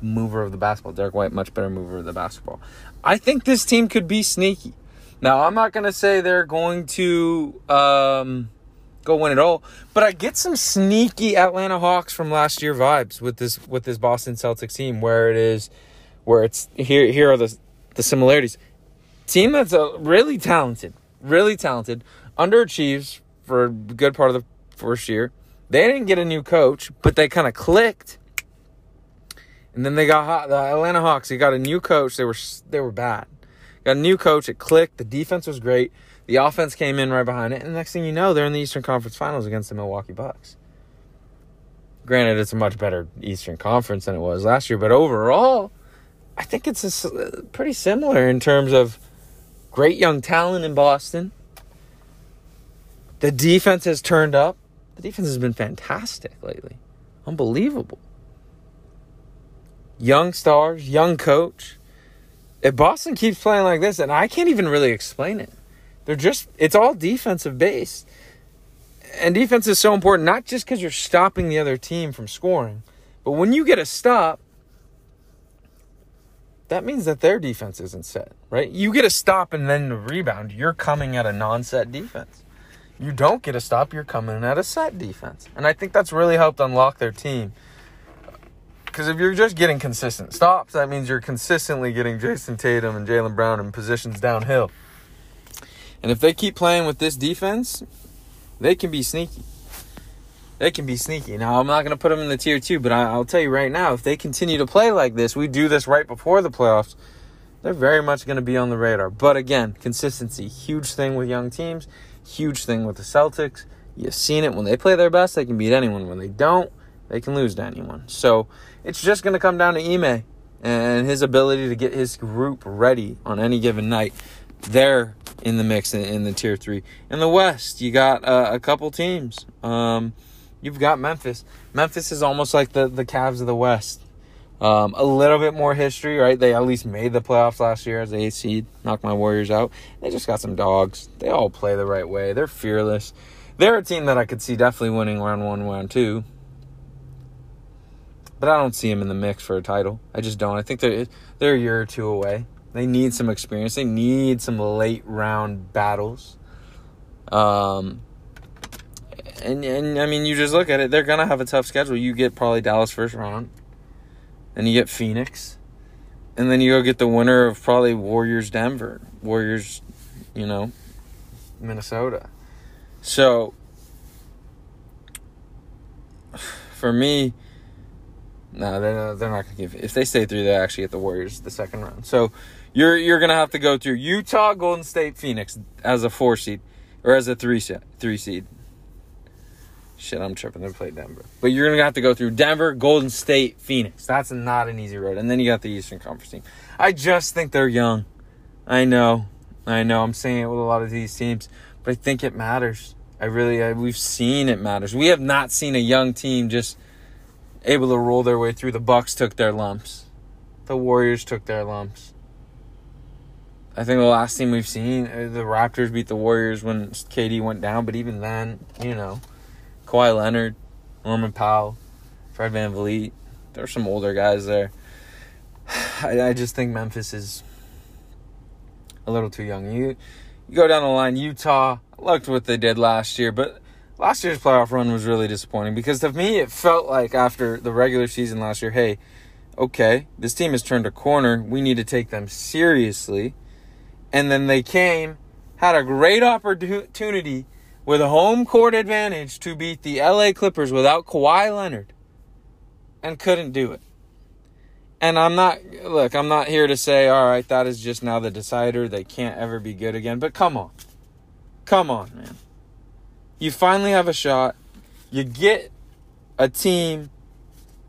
mover of the basketball. Derrick White, much better mover of the basketball. I think this team could be sneaky. Now, I'm not going to say they're going to um, go win it all, but I get some sneaky Atlanta Hawks from last year vibes with this with this Boston Celtics team, where it is, where it's here. Here are the the similarities. Team that's a really talented, really talented, underachieves for a good part of the first year. They didn't get a new coach, but they kind of clicked. And then they got hot, the Atlanta Hawks. They got a new coach. They were they were bad. Got a new coach. It clicked. The defense was great. The offense came in right behind it. And next thing you know, they're in the Eastern Conference Finals against the Milwaukee Bucks. Granted, it's a much better Eastern Conference than it was last year, but overall, I think it's a, uh, pretty similar in terms of great young talent in Boston. The defense has turned up. The defense has been fantastic lately. Unbelievable. Young stars, young coach. If Boston keeps playing like this, and I can't even really explain it, they're just, it's all defensive based. And defense is so important, not just because you're stopping the other team from scoring, but when you get a stop, that means that their defense isn't set, right? You get a stop and then the rebound, you're coming at a non set defense. You don't get a stop, you're coming at a set defense. And I think that's really helped unlock their team. Because if you're just getting consistent stops, that means you're consistently getting Jayson Tatum and Jaylen Brown in positions downhill. And if they keep playing with this defense, they can be sneaky. They can be sneaky. Now, I'm not going to put them in the tier two, but I, will tell you right now, if they continue to play like this, we do this right before the playoffs, they're very much going to be on the radar. But again, consistency, huge thing with young teams, huge thing with the Celtics. You've seen it when they play their best, they can beat anyone. When they don't, they can lose to anyone. So it's just going to come down to Ime and his ability to get his group ready on any given night. They're in the mix in, in the tier three. In the West, you got uh, a couple teams. Um, you've got Memphis. Memphis is almost like the, the Cavs of the West. Um, a little bit more history, right? They at least made the playoffs last year as the eighth seed, knocked my Warriors out. They just got some dogs. They all play the right way. They're fearless. They're a team that I could see definitely winning round one, round two. But I don't see them in the mix for a title. I just don't. I think they're they're a year or two away. They need some experience. They need some late round battles. Um, and and I mean, you just look at it. They're gonna have a tough schedule. You get probably Dallas first round, and you get Phoenix, and then you go get the winner of probably Warriors Denver, Warriors, you know, Minnesota. So for me, no, they're not, they're not gonna give. If they stay through, they actually get the Warriors the second round. So you're you're gonna have to go through Utah, Golden State, Phoenix as a four seed or as a three seed. Three seed. Shit, I'm tripping. They play Denver, but you're gonna have to go through Denver, Golden State, Phoenix. That's not an easy road. And then you got the Eastern Conference team. I just think they're young. I know, I know. I'm saying it with a lot of these teams, but I think it matters. I really, I, we've seen it matters. We have not seen a young team just able to roll their way through. The Bucks took their lumps. The Warriors took their lumps. I think the last team we've seen, uh, the Raptors beat the Warriors when KD went down, but even then, you know, Kawhi Leonard, Norman Powell, Fred Van VanVleet, there's some older guys there. I, I just think Memphis is a little too young. You you go down the line, Utah, I liked what they did last year, but last year's playoff run was really disappointing because to me it felt like after the regular season last year, hey, okay, this team has turned a corner. We need to take them seriously and then they came, had a great opportunity with a home court advantage to beat the LA Clippers without Kawhi Leonard and couldn't do it. And I'm not, look, I'm not here to say, all right, that is just now the decider. They can't ever be good again. But come on. Come on, man. You finally have a shot. You get a team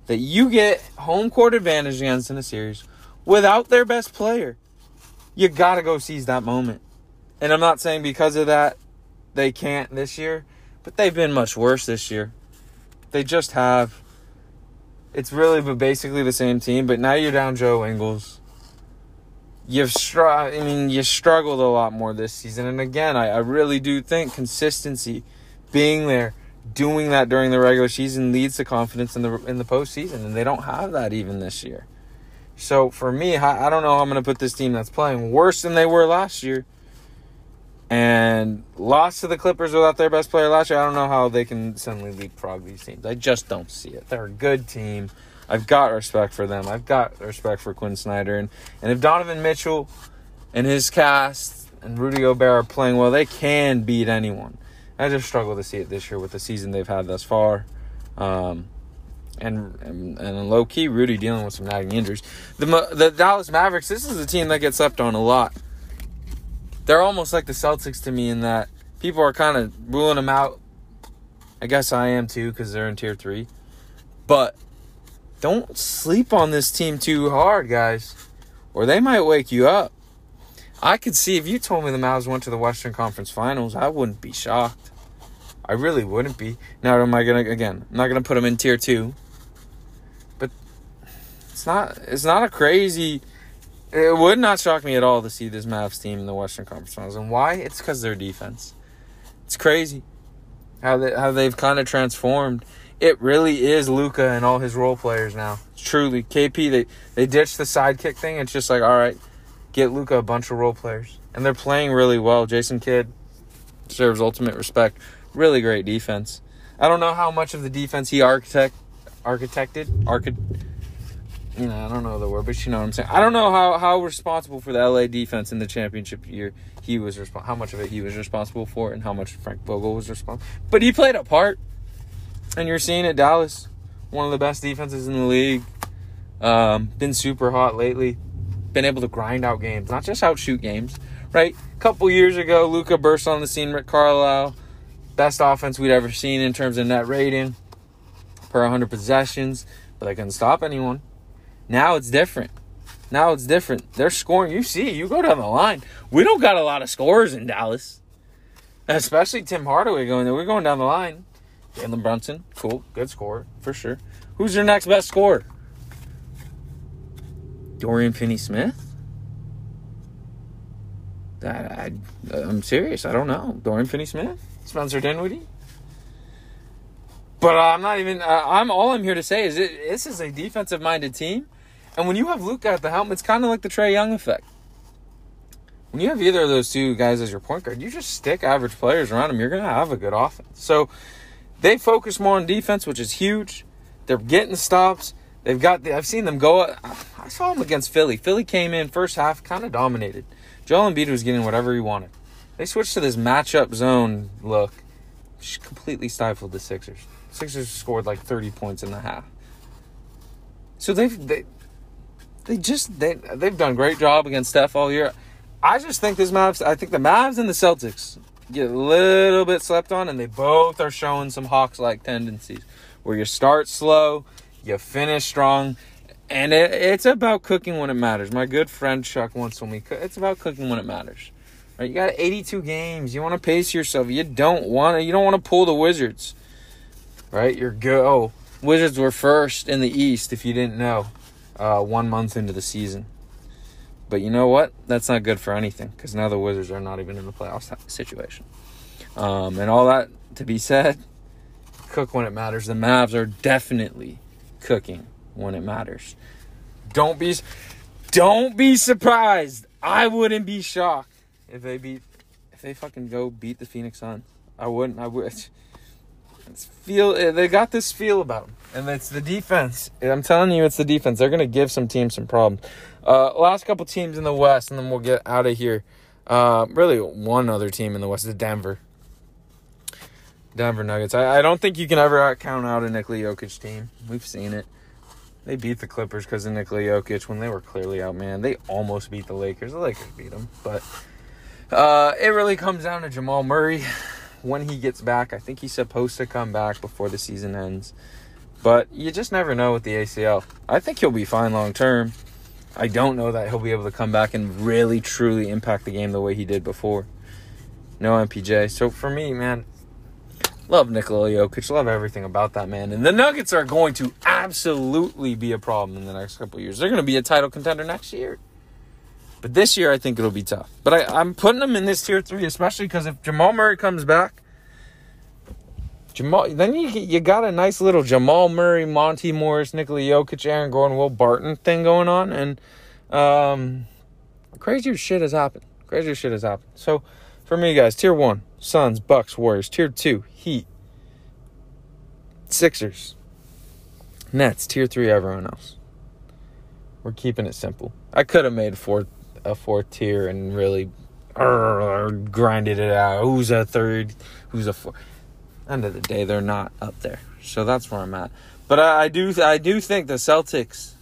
that you get home court advantage against in a series without their best player you got to go seize that moment. And I'm not saying because of that they can't this year, but they've been much worse this year. They just have. it's really but basically the same team. But now you're down Joe Ingles. You've str- I mean, you struggled a lot more this season. And again, I, I really do think consistency, being there, doing that during the regular season leads to confidence in the in the postseason, and they don't have that even this year. So for me, I, I don't know how I'm going to put this team that's playing worse than they were last year and lost to the Clippers without their best player last year. I don't know how they can suddenly leapfrog these teams. I just don't see it. They're a good team. I've got respect for them. I've got respect for Quin Snyder. And, and if Donovan Mitchell and his cast and Rudy Gobert are playing well, they can beat anyone. I just struggle to see it this year with the season they've had thus far. Um, and, and and low key, Rudy dealing with some nagging injuries. The the Dallas Mavericks. This is a team that gets slept on a lot they're almost like the Celtics to me in that people are kind of ruling them out. I guess I am too because they're in tier three. But don't sleep on this team too hard, guys, or they might wake you up. I could see if you told me the Mavs went to the Western Conference Finals, I wouldn't be shocked. I really wouldn't be. Now, am I gonna again? I'm not gonna put them in tier two, it's not. It's not a crazy it would not shock me at all to see this Mavs team in the Western Conference Finals. And why? It's because their defense. It's crazy how they how they've kind of transformed. It really is Luka and all his role players now. Truly KP. They they ditched the sidekick thing. It's just like all right, get Luka a bunch of role players, and they're playing really well. Jason Kidd deserves ultimate respect. Really great defense. I don't know how much of the defense he architect architected architect you know, I don't know the word, but you know what I'm saying. I don't know how, how responsible for the LA defense in the championship year he was resp- how much of it he was responsible for, and how much Frank Vogel was responsible. But he played a part, and you're seeing it. Dallas, one of the best defenses in the league, um, been super hot lately. Been able to grind out games, not just outshoot games. Right, a couple years ago, Luka burst on the scene. Rick Carlisle, best offense we'd ever seen in terms of net rating per 100 possessions, but they couldn't stop anyone. Now it's different. Now it's different. They're scoring. You see, you go down the line. We don't got a lot of scorers in Dallas, especially Tim Hardaway going there. We're going down the line. Jalen Brunson, cool, good scorer for sure. Who's your next best scorer? Dorian Finney-Smith. I, I, I'm serious. I don't know. Dorian Finney-Smith, Spencer Dinwiddie. But I'm not even. Uh, I'm all I'm here to say is it, this is a defensive-minded team and when you have Luka at the helm, it's kind of like the Trae Young effect. When you have either of those two guys as your point guard, you just stick average players around them. You're going to have a good offense. So they focus more on defense, which is huge. They're getting stops. They've got. The, I've seen them go. I saw them against Philly. Philly came in first half, kind of dominated. Joel Embiid was getting whatever he wanted. They switched to this matchup zone look, which completely stifled the Sixers. Sixers scored like 30 points in the half. So they've they they just they they've done a great job against Steph all year. I just think this Mavs. I think the Mavs and the Celtics get a little bit slept on, and they both are showing some Hawks-like tendencies, where you start slow, you finish strong, and it, it's about cooking when it matters. My good friend Chuck once told me it's about cooking when it matters. Right? You got 82 games. You want to pace yourself. You don't want to. You don't want to pull the Wizards. Right? You're go. Oh, Wizards were first in the East. If you didn't know uh, one month into the season. But you know what? That's not good for anything because now the Wizards are not even in the playoff situation. Um, and all that to be said, cook when it matters. The Mavs are definitely cooking when it matters. Don't be, don't be surprised. I wouldn't be shocked if they beat, if they fucking go beat the Phoenix Suns. I wouldn't. I would. It's feel they got this feel about them and it's the defense. I'm telling you, it's the defense. They're going to give some teams some problems. Uh, last couple teams in the West, and then we'll get out of here. Uh, really, one other team in the West is Denver. Denver Nuggets. I, I don't think you can ever count out a Nikola Jokic team. We've seen it. They beat the Clippers because of Nikola Jokic when they were clearly out, man. They almost beat the Lakers. The Lakers beat them. But uh, it really comes down to Jamal Murray when he gets back. I think he's supposed to come back before the season ends. But you just never know with the ACL. I think he'll be fine long term. I don't know that he'll be able to come back and really truly impact the game the way he did before. No MPJ. So for me, man, Love Nikola Jokic. Love everything about that man. And the Nuggets are going to absolutely be a problem in the next couple years. They're going to be a title contender next year. But this year, I think it'll be tough. But I, I'm putting them in this tier three, especially because if Jamal Murray comes back, Jamal, then you you got a nice little Jamal Murray, Monte Morris, Nikola Jokic, Aaron Gordon, Will Barton thing going on, and um, crazier shit has happened. Crazier shit has happened. So for me, guys, tier one, Suns, Bucks, Warriors. Tier two, Heat, Sixers, Nets. Tier three, everyone else. We're keeping it simple. I could have made a fourth a fourth tier and really uh, grinded it out. Who's a third? Who's a fourth? End of the day, they're not up there. So that's where I'm at. But I, I do I do think the Celtics,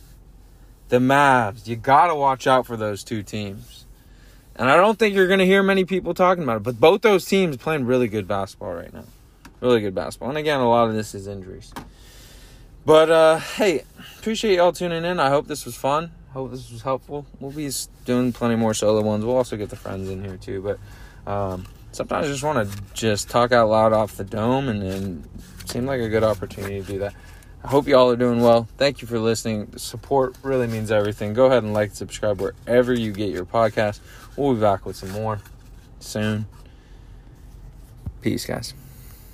the Mavs, you gotta watch out for those two teams. And I don't think you're gonna hear many people talking about it. But both those teams playing really good basketball right now. Really good basketball. And again, a lot of this is injuries. But uh, hey, appreciate y'all tuning in. I hope this was fun. Hope this was helpful. We'll be doing plenty more solo ones. We'll also get the friends in here too. But um, sometimes I just want to just talk out loud off the dome, and then seemed like a good opportunity to do that. I hope y'all are doing well. Thank you for listening. Support really means everything. Go ahead and like, subscribe wherever you get your podcast. We'll be back with some more soon. Peace, guys.